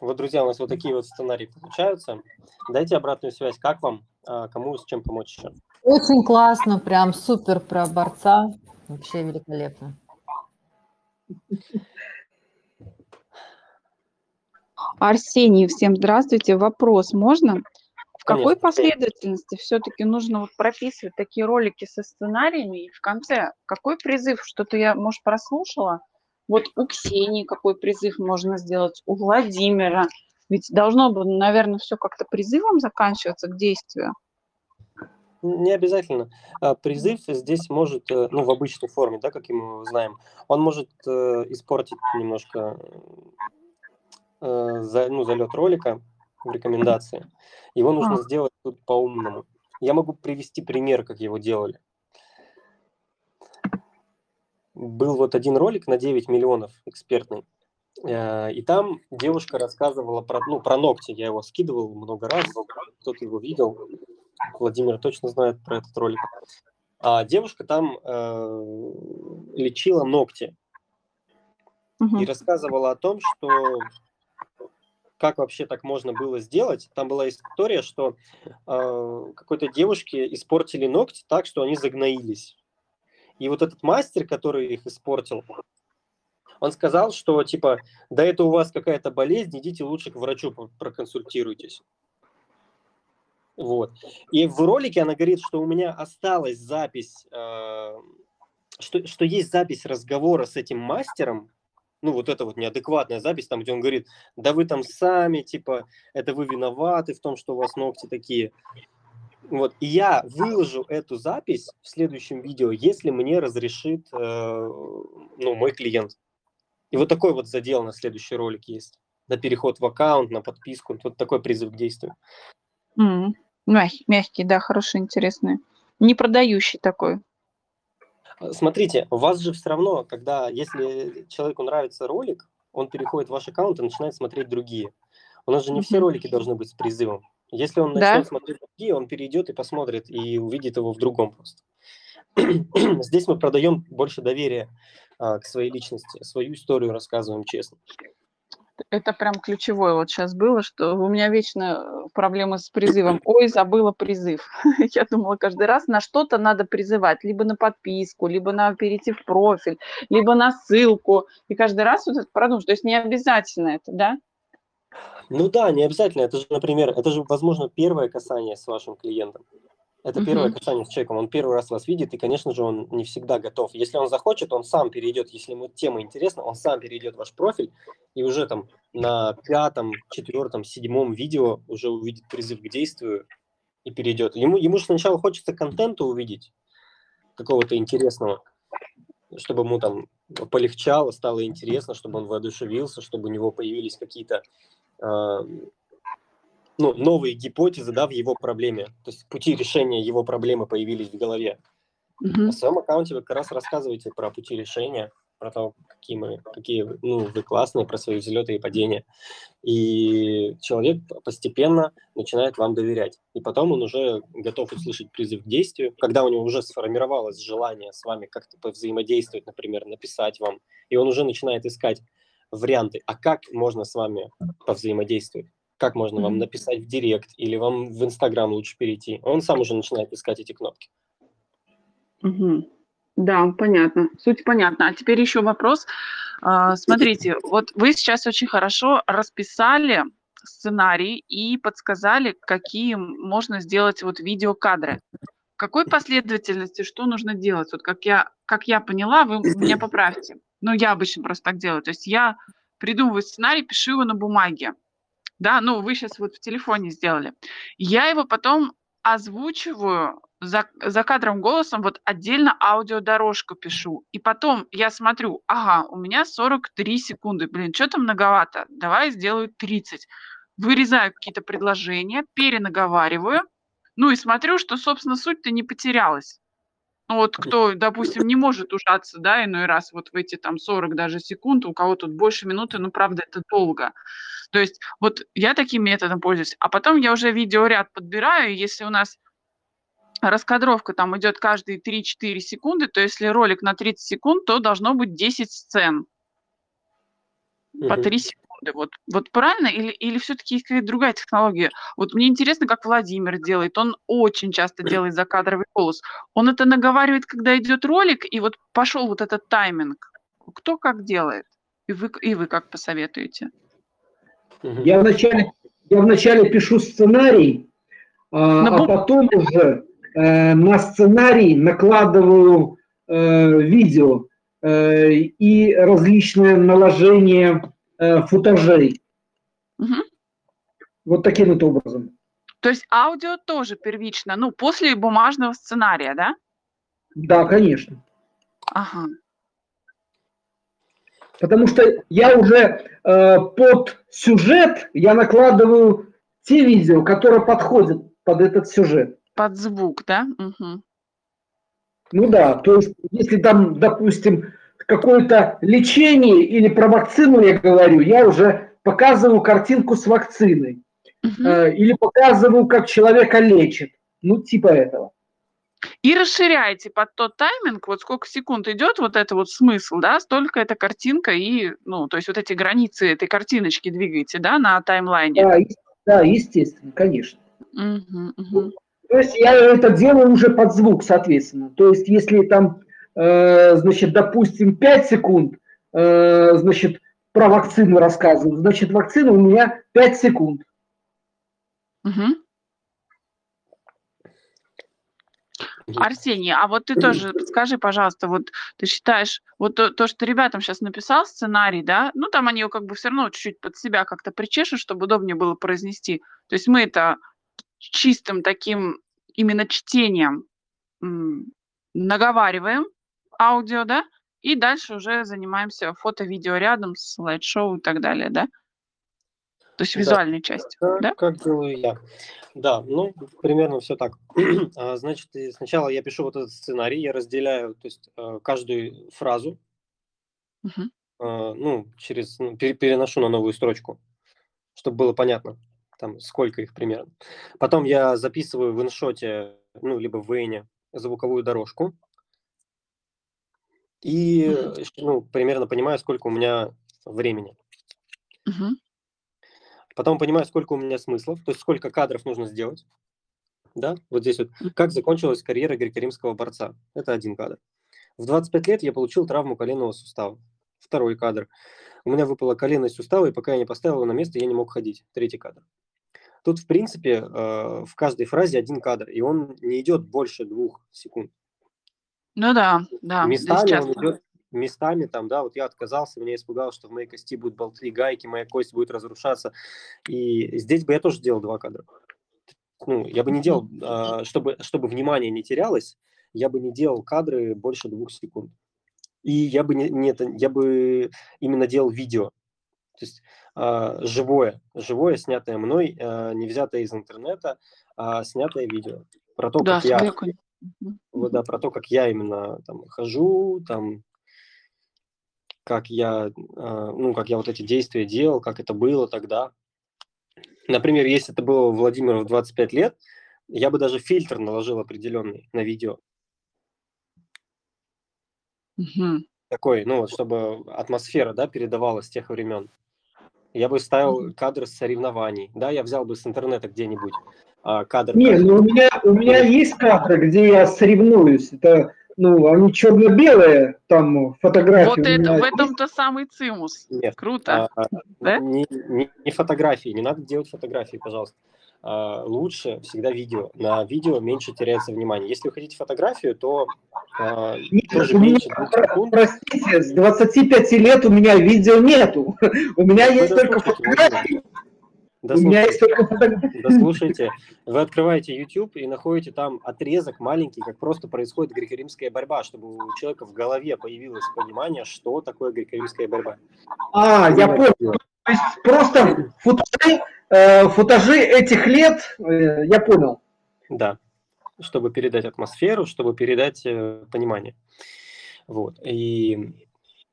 Вот, друзья, у нас вот такие вот сценарии получаются. Дайте обратную связь, как вам, а, кому с чем помочь еще. Очень классно, прям супер про борца. Вообще великолепно. Арсений, всем здравствуйте. Вопрос можно? В какой Конечно. последовательности все-таки нужно вот прописывать такие ролики со сценариями? И в конце какой призыв? Что-то я, может, прослушала? Вот у Ксении какой призыв можно сделать? У Владимира? Ведь должно бы, наверное, все как-то призывом заканчиваться к действию. Не обязательно. А, Призыв здесь может, э, ну, в обычной форме, да, как мы знаем, он может э, испортить немножко э, за, ну, залет ролика в рекомендации. Его нужно А. сделать тут по-умному. Я могу привести пример, как его делали. Был вот один ролик на 9 миллионов экспертный, и там девушка рассказывала про, ну, про ногти. Я его скидывал много раз, кто-то его видел. Владимир точно знает про этот ролик. А девушка там э, лечила ногти Мгм. и рассказывала о том, что как вообще так можно было сделать. Там была история, что э, какой-то девушке испортили ногти так, что они загноились. И вот этот мастер, который их испортил, он сказал, что типа, да это у вас какая-то болезнь, идите лучше к врачу проконсультируйтесь. Вот. И в ролике она говорит, что у меня осталась запись, э, что, что есть запись разговора с этим мастером, ну вот это вот неадекватная запись, там, где он говорит, да вы там сами, типа, это вы виноваты в том, что у вас ногти такие. Вот, и я выложу эту запись в следующем видео, если мне разрешит, э, ну, мой клиент. И вот такой вот задел на следующий ролик есть. На переход в аккаунт, на подписку, вот такой призыв к действию. М. Мягкий, мягкий, да, хороший, интересный. Не продающий такой. А, Смотрите, у вас же все равно, когда, если человеку нравится ролик, он переходит в ваш аккаунт и начинает смотреть другие. У нас же не все ролики должны быть с призывом. Если он Да. начнет смотреть другие, он перейдет и посмотрит, и увидит его в другом просто. Здесь мы продаем больше доверия а, к своей личности, свою историю рассказываем честно. Это прям ключевое вот сейчас было, что у меня вечно э, проблемы с призывом. Ой, забыла призыв. Я думала каждый раз на что-то надо призывать, либо на подписку, либо на перейти в профиль, либо на ссылку. И каждый раз вот это продумать. То есть не обязательно это, да? Ну да, не обязательно. Это же, например, это же, возможно, первое касание с вашим клиентом. Это первое Мгм. касание с человеком. Он первый раз вас видит, и, конечно же, он не всегда готов. Если он захочет, он сам перейдет. Если ему тема интересна, он сам перейдет в ваш профиль и уже там на пятом, четвертом, седьмом видео уже увидит призыв к действию и перейдет. Ему, ему же сначала хочется контента увидеть, какого-то интересного, чтобы ему там полегчало, стало интересно, чтобы он воодушевился, чтобы у него появились какие-то а, ну, новые гипотезы да, в его проблеме. То есть пути решения его проблемы появились в голове. Мгм. На своем аккаунте вы как раз рассказываете про пути решения, про то, какие, мы, какие ну, вы классные, про свои взлеты и падения. И человек постепенно начинает вам доверять. И потом он уже готов услышать призыв к действию, когда у него уже сформировалось желание с вами как-то взаимодействовать, например, написать вам, и он уже начинает искать варианты, а как можно с вами повзаимодействовать. Как можно вам Мгм. написать в директ или вам в Инстаграм лучше перейти. Он сам уже начинает искать эти кнопки. Мгм. Да, понятно. Суть понятна. А теперь еще вопрос. А, Смотрите, вот вы сейчас очень хорошо расписали сценарий и подсказали, какие можно сделать вот видеокадры. В какой последовательности что нужно делать? Вот как я, как я поняла, вы меня поправьте. Ну, я обычно просто так делаю. То есть я придумываю сценарий, пишу его на бумаге. Да, ну вы сейчас вот в телефоне сделали. Я его потом озвучиваю за, за кадром голосом, вот отдельно аудиодорожку пишу. И потом я смотрю, ага, у меня 43 секунды. Блин, что-то многовато. Давай сделаю 30. Вырезаю какие-то предложения, перенаговариваю. Ну и смотрю, что, собственно, суть-то не потерялась. Ну вот кто, допустим, не может ужаться, да, иной раз вот в эти там 40 даже секунд, у кого тут больше минуты, ну, правда, это долго. То есть вот я таким методом пользуюсь. А потом я уже видеоряд подбираю, если у нас раскадровка там идет каждые 3-4 секунды, то если ролик на 30 секунд, то должно быть 10 сцен по Мгм. 3 секунды. Вот, вот правильно? Или, или все-таки есть какая-то другая технология? Вот мне интересно, как Владимир делает. Он очень часто делает закадровый голос. Он это наговаривает, когда идет ролик, и вот пошел вот этот тайминг. Кто как делает? И вы, и вы как посоветуете? Я вначале, я вначале пишу сценарий, а, На а бум- потом уже э, на сценарий накладываю э, видео э, и различные наложения э, футажей. Мгм. Вот таким вот образом. То есть аудио тоже первично, ну, после бумажного сценария, да? Да, конечно. Ага. Потому что я уже э, под сюжет я накладываю те видео, которые подходят под этот сюжет. Под звук, да? Мгм. Ну да, то есть если там, допустим, какое-то лечение или про вакцину я говорю, я уже показываю картинку с вакциной. Мгм. Э, или показываю, как человека лечат. Ну, типа этого. И расширяете под тот тайминг, вот сколько секунд идет вот это вот смысл, да, столько эта картинка и, ну, то есть вот эти границы этой картиночки двигаете, да, на таймлайне. Да, да, естественно, конечно. Мгм, мгм. То есть я это делаю уже под звук, соответственно. То есть если там, э, значит, допустим, 5 секунд, э, значит, про вакцину рассказываю, значит, вакцина у меня 5 секунд. Мгм. Арсений, а вот ты тоже подскажи, пожалуйста, вот ты считаешь, вот то, то, что ребятам сейчас написал сценарий, да, ну там они его как бы все равно чуть-чуть под себя как-то причешут, чтобы удобнее было произнести. То есть мы это чистым таким именно чтением наговариваем аудио, да, и дальше уже занимаемся фото-видео рядом, слайд-шоу и так далее, да? То есть Да. визуальной частью, Как, да? как делаю я. Да, ну, примерно все так. А, Значит, сначала я пишу вот этот сценарий, я разделяю, то есть э, каждую фразу, э, ну, через, ну, пере- переношу на новую строчку, чтобы было понятно, там, сколько их примерно. Потом я записываю в иншоте, ну, либо в Вейне звуковую дорожку, и, э, ну, примерно понимаю, сколько у меня времени. Мгм. Потом понимаю, сколько у меня смыслов, то есть сколько кадров нужно сделать. Да, вот здесь вот. Как закончилась карьера греко-римского борца. Это один кадр. В 25 лет я получил травму коленного сустава. Второй кадр. У меня выпало колено сустава, и пока я не поставил его на место, я не мог ходить. Третий кадр. Тут, в принципе, э, в каждой фразе один кадр, и он не идет больше двух секунд. Ну да, да, местами он идет, местами там, да, вот я отказался, меня испугало, что в моей кости будут болты, гайки, моя кость будет разрушаться. И здесь бы я тоже делал два кадра. Ну, я бы не делал, а, чтобы, чтобы внимание не терялось, я бы не делал кадры больше двух секунд. И я бы не, не это, я бы именно делал видео. То есть а, живое, живое, снятое мной, а, не взятое из интернета, а снятое видео. Про то, Да, как я. Вот, да, про то, как я именно там хожу, там, как я, а, ну, как я вот эти действия делал, как это было тогда. Например, если это было у Владимира в 25 лет, я бы даже фильтр наложил определенный на видео. Мгм. такой, ну вот, чтобы атмосфера, да, передавалась с тех времен. Я бы ставил кадры с соревнований, да, я взял бы с интернета где-нибудь кадр. Не, ну у меня, у меня есть кадры, где я соревнуюсь. Это, ну, они черно-белые, там фотографии. Вот это, в этом-то самый цимус. Нет, Круто. а, Да? не, не- не фотографии, не надо делать фотографии, пожалуйста. А, лучше всегда видео. На видео меньше теряется внимание. Если вы хотите фотографию, то а, Нет, тоже у меня, меньше секунд. простите, с 25 лет у меня видео нету. У меня Вы есть только фотографии. Да У меня слушайте, есть только фотографии. да слушайте, вы открываете YouTube и находите там отрезок маленький, как просто происходит греко-римская борьба, чтобы у человека в голове появилось понимание, что такое греко-римская борьба. А, я понял. То есть просто футажи, э, футажи этих лет, э, я понял. Да, чтобы передать атмосферу, чтобы передать э, понимание. Вот. И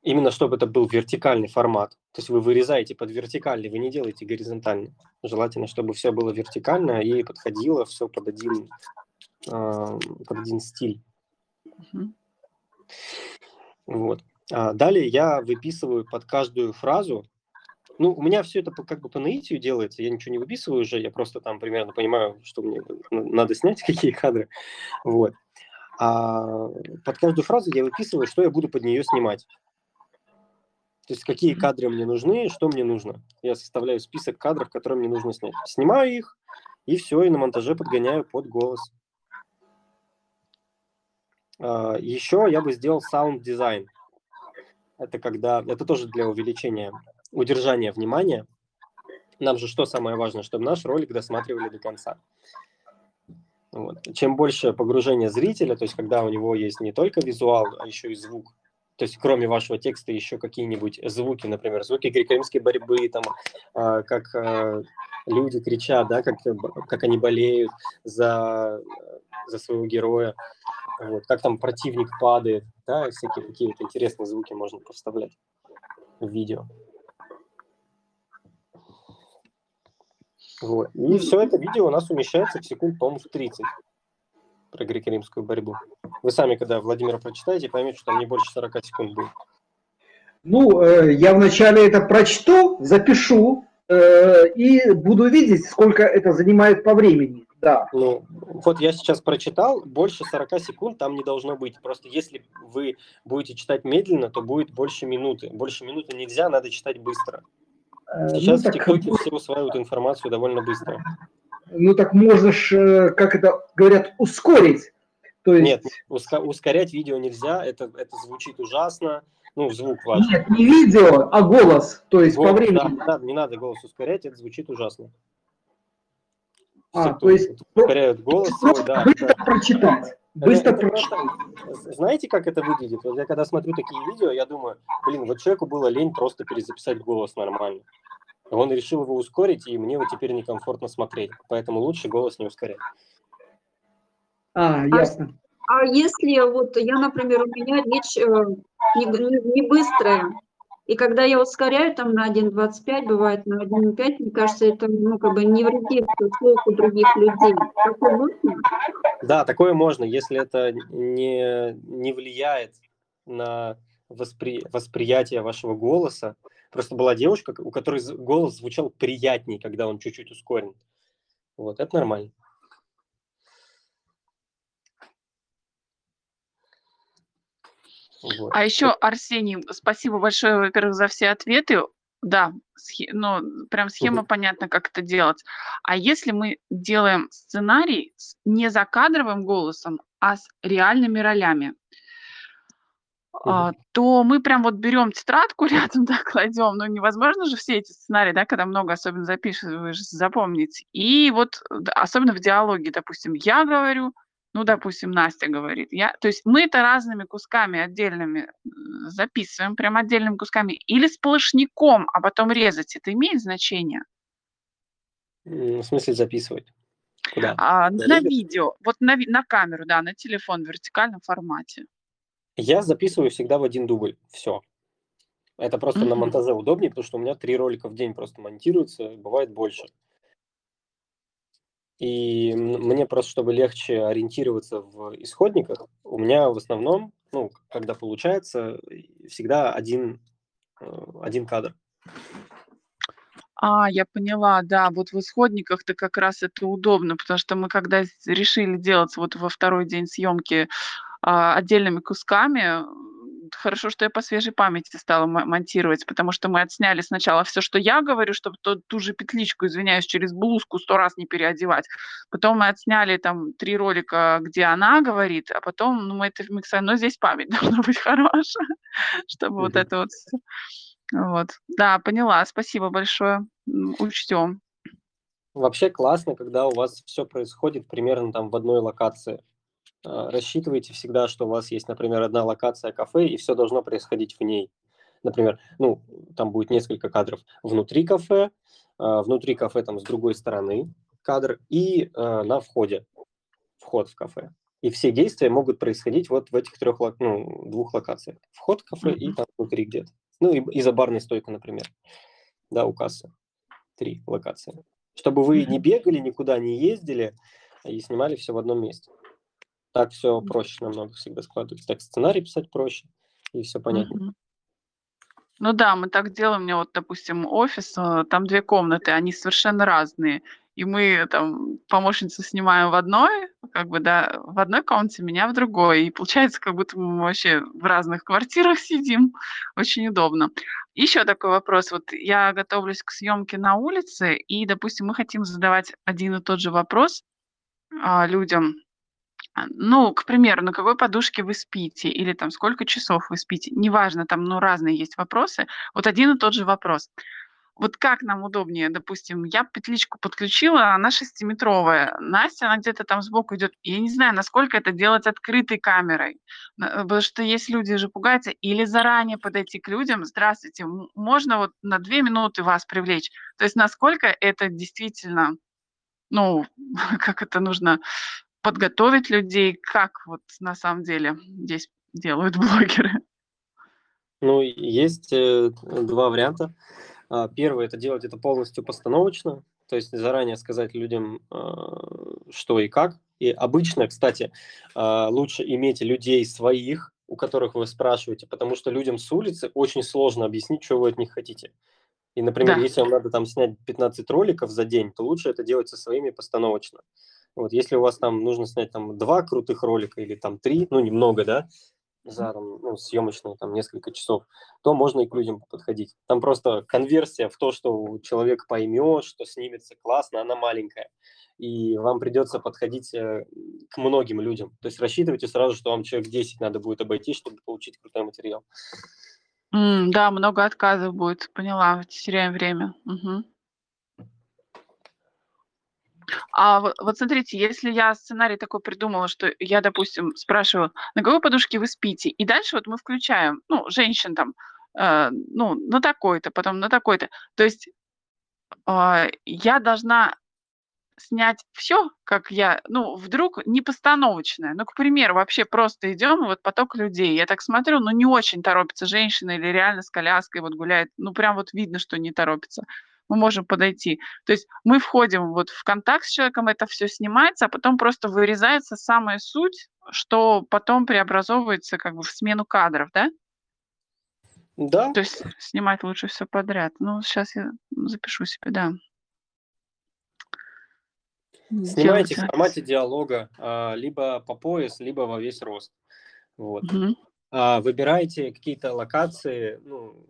именно чтобы это был вертикальный формат. То есть вы вырезаете под вертикальный, вы не делаете горизонтальный. Желательно, чтобы все было вертикально и подходило все под один, а, под один стиль. Мгм. Вот. А далее я выписываю под каждую фразу. Ну, у меня все это по- как бы по наитию делается, я ничего не выписываю уже, я просто там примерно понимаю, что мне надо снять, какие кадры. Вот. А под каждую фразу я выписываю, что я буду под нее снимать. То есть какие кадры мне нужны, что мне нужно. Я составляю список кадров, которые мне нужно снять. Снимаю их, и все, и на монтаже подгоняю под голос. Еще я бы сделал саунд-дизайн. Это когда, это тоже для увеличения, удержания внимания. Нам же что самое важное, чтобы наш ролик досматривали до конца. Вот. Чем больше погружение зрителя, то есть когда у него есть не только визуал, а еще и звук, то есть кроме вашего текста еще какие-нибудь звуки, например, звуки греко-римской борьбы, там, а, как а, люди кричат, да, как, как они болеют за, за своего героя, вот, как там противник падает, да, всякие какие-то интересные звуки можно поставлять в видео. Вот. И все это видео у нас умещается в секунд, по-моему, в 30 про греко-римскую борьбу. Вы сами, когда Владимира прочитаете, поймете, что там не больше 40 секунд будет. Ну, э, я вначале это прочту, запишу э, и буду видеть, сколько это занимает по времени. Да. Ну, вот я сейчас прочитал, больше 40 секунд там не должно быть. Просто если вы будете читать медленно, то будет больше минуты. Больше минуты нельзя, надо читать быстро. Э, Сейчас ну, в так, ТикТоке все усваивают информацию довольно быстро. Ну так можно ж, э, как это говорят, ускорить. То есть, Нет, уска- ускорять видео нельзя, это, это звучит ужасно. Ну, звук ваш. нет, не видео, а голос. То есть по Голос, времени. да, не, надо, не надо голос ускорять, это звучит ужасно. А, Все, то есть ускоряют голос свой, да, быстро да. прочитать. Быстро Это просто- прочитать. Знаете, как это выглядит? Вот я когда смотрю такие видео, я думаю, блин, вот человеку было лень просто перезаписать голос нормально. Он решил его ускорить, и мне его теперь некомфортно смотреть. Поэтому лучше голос не ускорять. А, ясно. А если вот я, например, у меня речь э, не, не- не быстрая, и когда я ускоряю там на 1.25, бывает на 1.5, мне кажется, это ну, как бы не вредит слуху других людей. Такое можно? Да, такое можно, если это не, не влияет на воспри- восприятие вашего голоса. Просто была девушка, у которой голос звучал приятней, когда он чуть-чуть ускорен. Вот, это нормально. Вот. А еще, Арсений, спасибо большое, во-первых, за все ответы. Да, схе- ну, прям схема понятна, как это делать. А если мы делаем сценарий с не закадровым голосом, а с реальными ролями, а, то мы прям вот берем тетрадку рядом, да, кладем. Ну, невозможно же все эти сценарии, да, когда много особенно запишешь, запомнить. И вот, д- особенно в диалоге, допустим, я говорю, ну, допустим, Настя говорит. Я, то есть мы это разными кусками отдельными э, записываем, прям отдельными кусками, или сплошняком, а потом резать. Это имеет значение? В смысле записывать? Куда? А, На на видео? вот на, на камеру, да, на телефон в вертикальном формате. Я записываю всегда в один дубль. Все. Это просто на Мгм. монтаже удобнее, потому что у меня три ролика в день просто монтируются, бывает больше. И мне просто, чтобы легче ориентироваться в исходниках, у меня в основном, ну, когда получается, всегда один, э, один кадр. А, я поняла, да, вот в исходниках-то как раз это удобно, потому что мы когда решили делать вот во второй день съемки отдельными кусками, хорошо, что я по свежей памяти стала мо- монтировать, потому что мы отсняли сначала все, что я говорю, чтобы ту, ту же петличку, извиняюсь, через блузку сто раз не переодевать. Потом мы отсняли там три ролика, где она говорит, а потом ну, мы это миксуем. Но здесь память должна быть хорошая, чтобы вот это вот всё. Вот. Да, поняла. Спасибо большое. Учтем. Вообще классно, когда у вас все происходит примерно там в одной локации. А, Рассчитывайте всегда, что у вас есть, например, одна локация кафе, и все должно происходить в ней. Например, ну, там будет несколько кадров внутри кафе, а, внутри кафе там с другой стороны кадр и а, на входе, вход в кафе. И все действия могут происходить вот в этих трех, ну, двух локациях. Вход в кафе и Мгм. там внутри где-то. Ну, и, и за барной стойкой, например. Да, у кассы. Три локации. Чтобы вы не Мгм. бегали, никуда не ездили и снимали все в одном месте. Так все проще намного всегда складывается. Так сценарий писать проще, и все понятно. Ну да, мы так делаем. У меня вот, допустим, офис, а, там две комнаты, они совершенно разные. И мы там помощницу снимаем в одной, как бы, да, в одной комнате, меня в другой. И получается, как будто мы вообще в разных квартирах сидим. Очень удобно. Еще такой вопрос. Вот я готовлюсь к съемке на улице, и, допустим, мы хотим задавать один и тот же вопрос а, людям. А, Ну, к примеру, на какой подушке вы спите, или там сколько часов вы спите, неважно, там, ну, разные есть вопросы. Вот один и тот же вопрос. Вот как нам удобнее, допустим, я петличку подключила, она шестиметровая, Настя, она где-то там сбоку идет. Я не знаю, насколько это делать открытой камерой, потому что есть люди же пугаются, или заранее подойти к людям, здравствуйте, можно вот на две минуты вас привлечь. То есть насколько это действительно, ну, как это нужно подготовить людей, как вот на самом деле здесь делают блогеры. Ну, есть э, два варианта. А, Первый – это делать это полностью постановочно, то есть заранее сказать людям, а, что и как. И обычно, кстати, а, лучше иметь людей своих, у которых вы спрашиваете, потому что людям с улицы очень сложно объяснить, что вы от них хотите. И, например, Да. если вам надо там снять 15 роликов за день, то лучше это делать со своими постановочно. Вот, если у вас там нужно снять там два крутых ролика или там три, ну немного, да, за там, ну, съемочные там несколько часов, то можно и к людям подходить. Там просто конверсия в то, что человек поймет, что снимется классно, она маленькая. И вам придется подходить э, к многим людям. То есть рассчитывайте сразу, что вам человек 10 надо будет обойти, чтобы получить крутой материал. М, да, много отказов будет, поняла, теряем время. Мгм. А вот, вот смотрите, если я сценарий такой придумала, что я, допустим, спрашиваю, на какой подушке вы спите, и дальше вот мы включаем, ну, женщин там, э, ну, на такой-то, потом на такой-то. То есть а, я должна снять все, как я, ну, вдруг не постановочное. Ну, к примеру, вообще просто идем, вот поток людей. Я так смотрю, ну, не очень торопится женщина или реально с коляской вот гуляет. Ну, прям вот видно, что не торопится. Мы можем подойти. То есть мы входим вот в контакт с человеком, это все снимается, а потом просто вырезается самая суть, что потом преобразовывается как бы в смену кадров, да? Да, То есть снимать лучше все подряд. Ну, сейчас я запишу себе, да. снимайте в формате диалога а, либо по пояс, либо во весь рост. Вот. Мгм. А, выбирайте какие-то локации ну,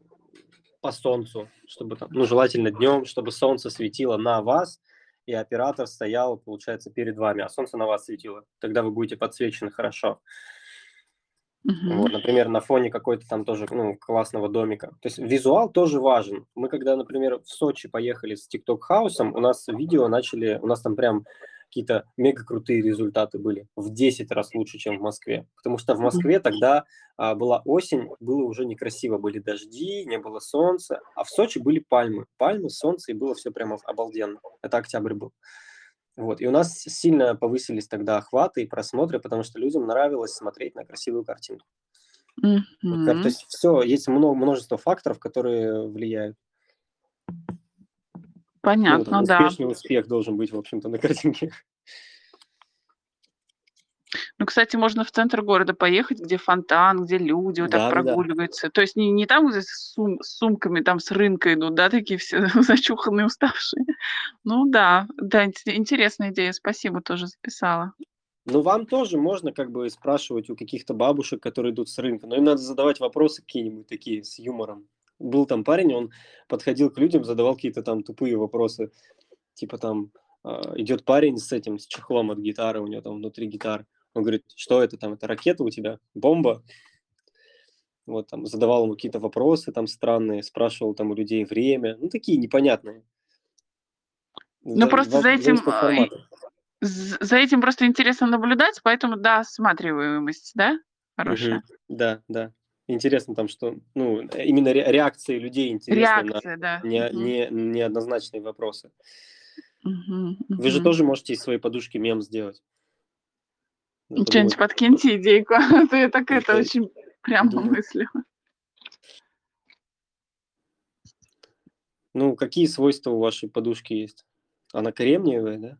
по солнцу, чтобы там, ну, желательно днем, чтобы солнце светило на вас, и оператор стоял, получается, перед вами, а солнце на вас светило. Тогда вы будете подсвечены хорошо. Мгм. Вот, например, на фоне какой-то там тоже ну, классного домика. То есть визуал тоже важен. Мы когда, например, в Сочи поехали с TikTok хаусом, у нас видео начали, у нас там прям какие-то мега крутые результаты были, в 10 раз лучше, чем в Москве. Потому что в Москве тогда а, была осень, было уже некрасиво, были дожди, не было солнца, а в Сочи были пальмы. Пальмы, солнце, и было все прямо обалденно. Это октябрь был. Вот. И у нас сильно повысились тогда охваты и просмотры, потому что людям нравилось смотреть на красивую картинку. Вот как- Мгм. То есть все, есть много, множество факторов, которые влияют. Ну, Понятно, да. успешный успех должен быть, в общем-то, на картинке. Ну, кстати, можно в центр города поехать, где фонтан, где люди вот так Да-да-да. прогуливаются. То есть не, не там, где с, сум- с сумками там с рынка идут, да, такие все зачуханные, уставшие. Ну да, да, ин- интересная идея, спасибо, тоже записала. Ну, вам тоже можно как бы спрашивать у каких-то бабушек, которые идут с рынка, но им надо задавать вопросы какие-нибудь такие с юмором. Был там парень, он подходил к людям, задавал какие-то там тупые вопросы, типа там а, идет парень с этим, с чехлом от гитары, у него там внутри гитар. Он говорит, что это там, это ракета у тебя, бомба? Вот там задавал ему какие-то вопросы там странные, спрашивал там у людей время, ну такие непонятные. Ну, За- просто за этим, а, За этим просто интересно наблюдать, поэтому, да, осматриваемость, да, хорошая. Мгм. Да, да. Интересно там, что, ну, э, именно ре- реакции людей интересны на Реакция, да. не, Мгм. не, неоднозначные вопросы. Мгм, Вы же тоже можете из своей подушки мем сделать. Надо Что-нибудь подкиньте идейку, а то я так это Я очень прямо думаю. мыслю. Ну, какие свойства у вашей подушки есть? Она кремниевая, да?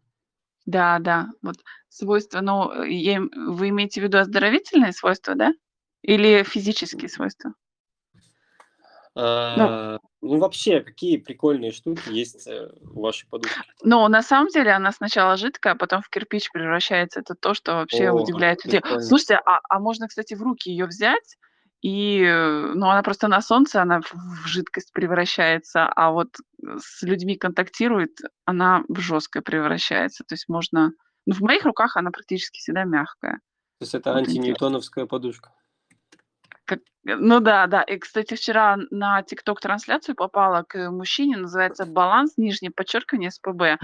Да, да, вот свойства, ну, э, я вы имеете в виду оздоровительные свойства, да? Или физические свойства? А, ну, вообще, какие прикольные штуки есть э, у вашей подушки? Ну, на самом деле она сначала жидкая, а потом в кирпич превращается. Это то, что вообще О, удивляет людей. прикольно. Слушайте, а, а можно, кстати, в руки ее взять, и, э, ну, она просто на солнце, она в, жидкость превращается, а вот с людьми контактирует, она в жесткое превращается. То есть можно... Ну, в моих руках она практически всегда мягкая. То есть это Вот антиньютоновская подушка. Как- Ну да, да. И, кстати, вчера на ТикТок трансляцию попала к мужчине, называется «Баланс, нижнее подчеркивание, СПБ».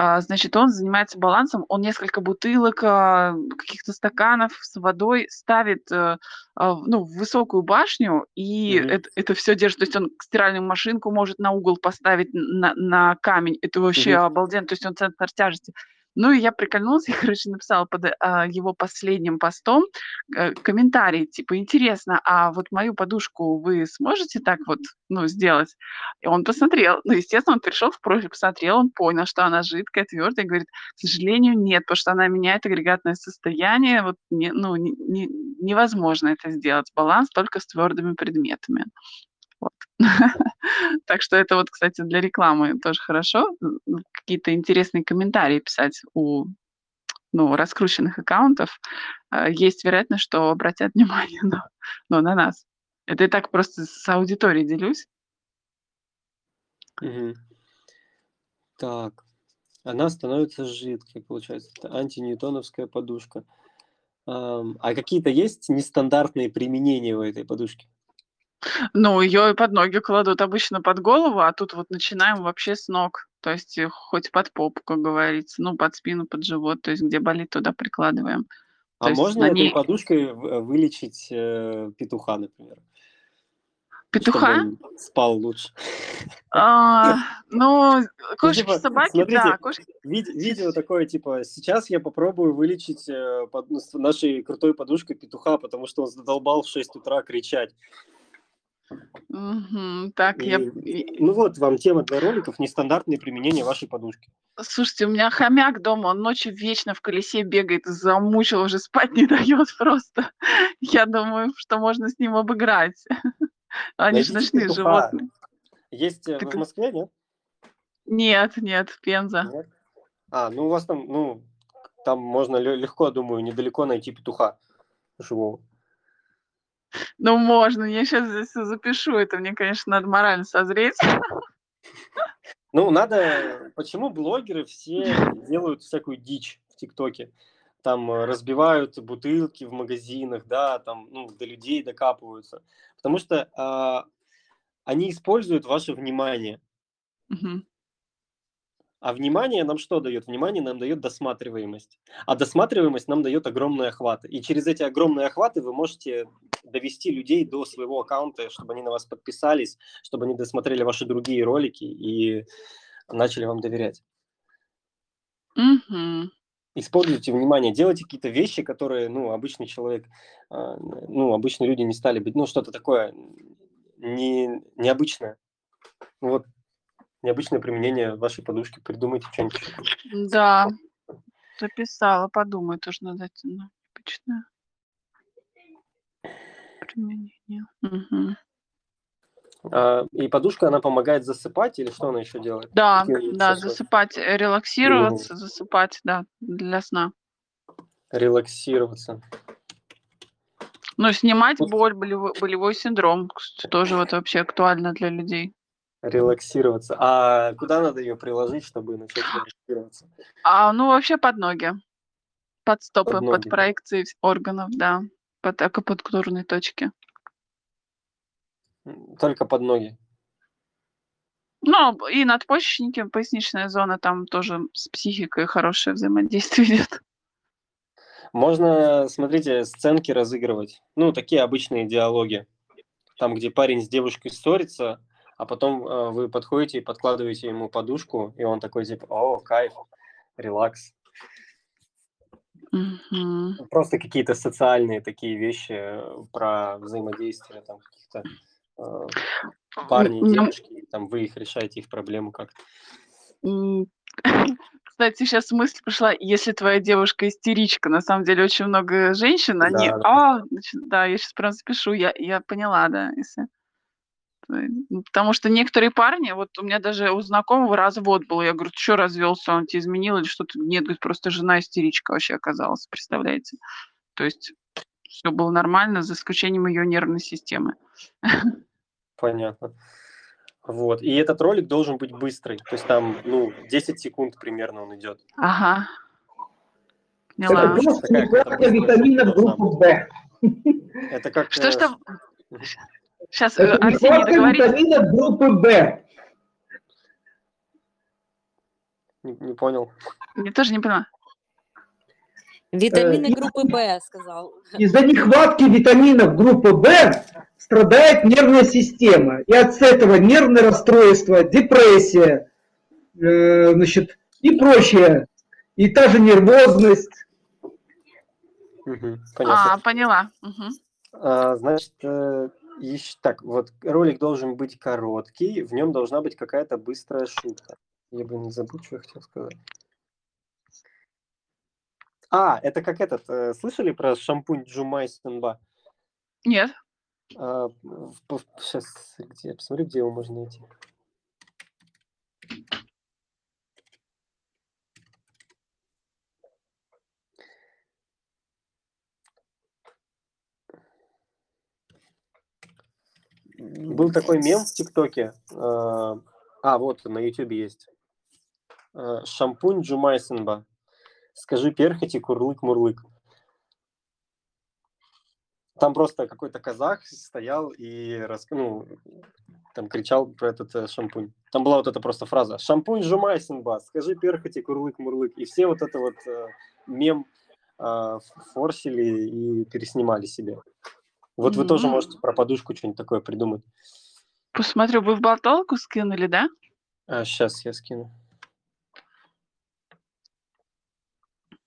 А, Значит, он занимается балансом, он несколько бутылок, а, каких-то стаканов с водой ставит э, а, ну, в высокую башню, и Мгм. это, это все держит. То есть он стиральную машинку может на угол поставить, на, на камень. Это вообще Мгм. обалденно. То есть он центр тяжести. Ну и я прикольнулась, я, короче, написала под а, его последним постом э, комментарий, типа, интересно, а вот мою подушку вы сможете так вот, ну, сделать? И он посмотрел, ну, естественно, он перешел в профиль, посмотрел, он понял, что она жидкая, твердая, и говорит, к сожалению, нет, потому что она меняет агрегатное состояние, вот, не, ну, не- не- невозможно это сделать, баланс только с твердыми предметами. Так что это вот, кстати, для рекламы тоже хорошо, м, какие-то интересные комментарии писать у ну, раскрученных аккаунтов, а, есть вероятность, что обратят внимание на, ну, на нас. Это я так просто с аудиторией делюсь. Мгм. Так, она становится жидкой, получается. Это антиньютоновская подушка. А какие-то есть нестандартные применения у этой подушки? Ну, ее и под ноги кладут обычно под голову, а тут вот начинаем вообще с ног. То есть э, хоть под попу, как говорится, ну, под спину, под живот, то есть где болит, туда прикладываем. А можно этой ней подушкой в- вылечить э, петуха, например, петуха, спал лучше? а, ну, кошки, типа, собаки, да, смотрите, кошки. Вид- видео такое, типа, сейчас я попробую вылечить э, под- ну, нашей крутой подушкой петуха, потому что он задолбал в 6 утра кричать. Мгм, так, я... И, и- ну вот вам тема для роликов «Нестандартные применения вашей подушки». Слушайте, у меня хомяк дома, он ночью вечно в колесе бегает, замучил, уже спать не дает просто. Я думаю, что можно с ним обыграть. Они же ночные животные. Есть э, в Петух. Москве, нет? Нет, нет, Пенза. Нет? А, ну у вас там, ну, там можно легко, думаю, недалеко найти петуха живого. Ну, можно, я сейчас здесь запишу, это мне, конечно, надо морально созреть. Ну, надо... Почему блогеры все делают всякую дичь в ТикТоке? Там э, разбивают бутылки в магазинах, да, там, ну, до людей докапываются. Потому что а, они используют ваше внимание. Мгм. А внимание нам что дает? Внимание нам дает досматриваемость. А досматриваемость нам дает огромные охваты. И через эти огромные охваты вы можете довести людей до своего аккаунта, чтобы они на вас подписались, чтобы они досмотрели ваши другие ролики и начали вам доверять. Мгм. Используйте внимание, делайте какие-то вещи, которые, ну, обычный человек, а, ну, обычные люди не стали быть, ну, что-то такое не, необычное. Вот, необычное применение вашей подушки, придумайте что-нибудь. Да. Записала, подумаю тоже над этим. да, Почитаю. Применение. Мгм. А, и подушка, она помогает засыпать или что она еще делает? Да, Какие да, засыпать, э, релаксироваться, засыпать, да, для сна. Релаксироваться. Ну, снимать боль, болевой, болевой синдром, тоже вот вообще актуально для людей. Релаксироваться. А куда надо ее приложить, чтобы начать релаксироваться? А, ну, вообще под ноги, под стопы, Под под, ноги. проекции вс- органов, да, под акупунктурные точки. Только под ноги. Ну, и надпочечники, поясничная зона, там тоже с психикой хорошее взаимодействие идет. Можно, смотрите, сценки разыгрывать. Ну, такие обычные диалоги. Там, где парень с девушкой ссорится, а потом э, вы подходите и подкладываете ему подушку, и он такой типа, о, кайф, релакс. Мгм. Просто какие-то социальные такие вещи э, про взаимодействие там каких-то э, парней девушки, там вы их решаете, их проблему как-то. м, Кстати, сейчас мысль пришла, если твоя девушка истеричка, на самом деле очень много женщин, они, Да, да. а, да, я сейчас прям запишу, я, я поняла, да, если... Потому что некоторые парни, вот у меня даже у знакомого развод был, я говорю, ты что развелся, он тебе изменил или что-то? Нет, говорит, просто жена истеричка вообще оказалась, представляете? То есть все было нормально, за исключением ее нервной системы. Понятно. Вот. И этот ролик должен быть быстрый. То есть там, ну, 10 секунд примерно он идет. Ага. Это Поняла. просто Такая нехватка какая-то витаминов группы В. Это как... Что э, ж там? Мгм. Сейчас, Это Арсений, витаминов группы В. Не, не понял. Я тоже не поняла. Витамины и- группы Б, сказал. Из-за нехватки витаминов группы В страдает нервная система. И от этого нервное расстройство, депрессия, э, значит, и прочее. И та же нервозность. Понятно. А, поняла. Мгм. А, значит, ещё- так, вот ролик должен быть короткий, в нем должна быть какая-то быстрая шутка. Я бы не забыл, что я хотел сказать. А, это как этот, э, слышали про шампунь Джумай Стенба? Нет. сейчас, где, посмотрю, где его можно найти. Был такой мем в ТикТоке. э, А, вот на Ютубе есть. Э, Шампунь Джумайсенба. Скажи перхоти курлык-мурлык. Там просто какой-то казах стоял и рас... ну, там кричал про этот э, шампунь. Там была вот эта просто фраза «Шампунь Жумайсенба, скажи перхоти курлык-мурлык». И все вот это вот э, мем э, форсили и переснимали себе. Вот вы тоже можете про подушку что-нибудь такое придумать. Посмотрю, вы в болталку скинули, да? сейчас я скину.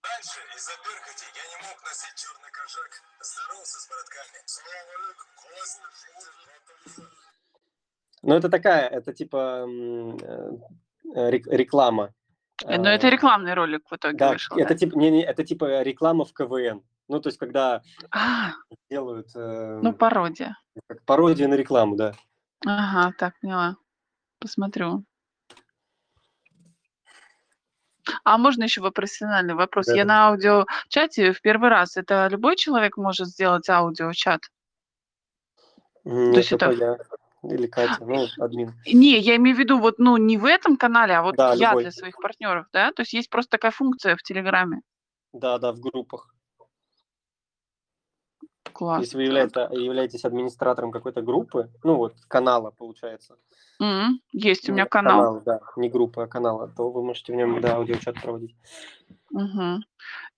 Раньше из-за перхоти я не мог носить черный кожак. Здоровался с братками. Алейкум, классно, Ну, это такая, это типа э, рек- реклама. Э, Но это Э, рекламный ролик в итоге Да, вышел. это да? типа, не, не, это типа реклама в КВН. Ну, то есть, когда А, делают э, ну, пародия. как пародия на рекламу, да. Ага, так, поняла. Посмотрю. А можно еще вопросительный вопрос? Я Да-да. на аудиочате в первый раз. Это любой человек может сделать аудиочат? Нет, есть это это- я. Или Катя, ну, админ. Не, я имею в виду вот, ну, не в этом канале, а вот Да, я любой. для своих партнеров, да? То есть есть просто такая функция в Телеграме. Да, да, в группах. Класс. Если вы являете- являетесь администратором какой-то группы, ну, вот, канала, получается. М, Есть у меня канал. канала, да, не группы, а канала, то вы можете в нем, да, аудиочат проводить. Мгм.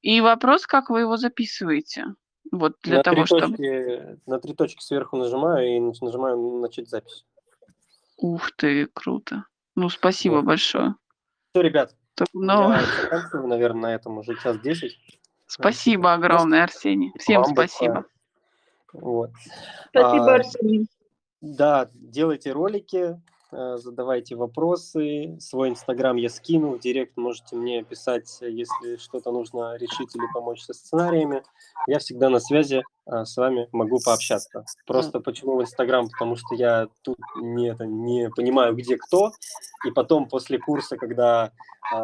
И вопрос, как вы его записываете? Вот для на, того, три чтобы... точки, на три точки сверху нажимаю и нажимаю начать запись. Ух ты, круто. Ну, спасибо Вот. большое. Все, ребят, Так, ну, я наверное, на этом уже час десять. спасибо огромное, Арсений. Всем спасибо. Вот. Спасибо, А, Арсений. Да, делайте ролики, э, задавайте вопросы. Свой инстаграм я скину, в директ можете мне писать, если что-то нужно решить или помочь со сценариями. Я всегда на связи э, с вами, могу пообщаться. Просто почему в инстаграм? Потому что я тут не, это, не понимаю, где кто, и потом после курса, когда э,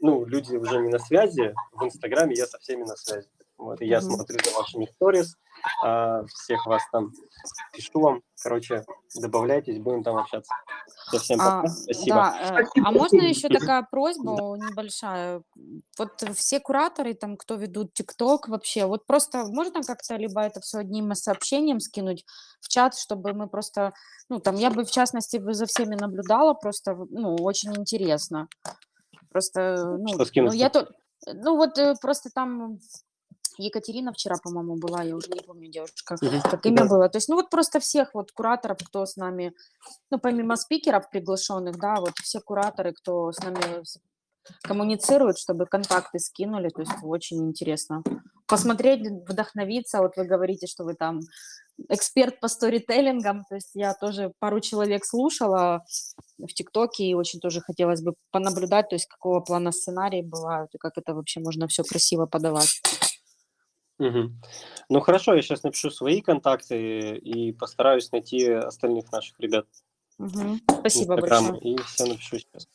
ну, люди уже не на связи, в инстаграме я со всеми на связи. Вот, и я Мгм. смотрю за вашими сторис, всех вас там пишу вам. Короче, добавляйтесь, будем там общаться. Всем А, пока, спасибо. да, э, Спасибо, а можно еще такая просьба небольшая? Вот все кураторы, там, кто ведут ТикТок вообще, вот просто можно как-то либо это все одним сообщением скинуть в чат, чтобы мы просто, ну, там, я бы в частности бы за всеми наблюдала, просто, ну, очень интересно. Просто, ну, Что ну, я то, ну, вот э, просто там Екатерина вчера, по-моему, была, я уже не помню, девушка, Мгм. как имя было. То есть, ну вот просто всех вот кураторов, кто с нами, ну помимо спикеров приглашенных, да, вот все кураторы, кто с нами коммуницирует, чтобы контакты скинули, то есть очень интересно посмотреть, вдохновиться. Вот вы говорите, что вы там эксперт по сторителлингам, то есть я тоже пару человек слушала в ТикТоке и очень тоже хотелось бы понаблюдать, то есть какого плана сценарии бывают и как это вообще можно все красиво подавать. Мгм. Ну хорошо, я сейчас напишу свои контакты и постараюсь найти остальных наших ребят в Спасибо Инстаграм, большое. и все напишу сейчас.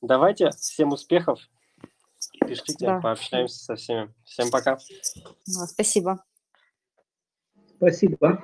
Давайте, всем успехов, пишите, Да. пообщаемся со всеми. Всем пока. Да, спасибо. Спасибо.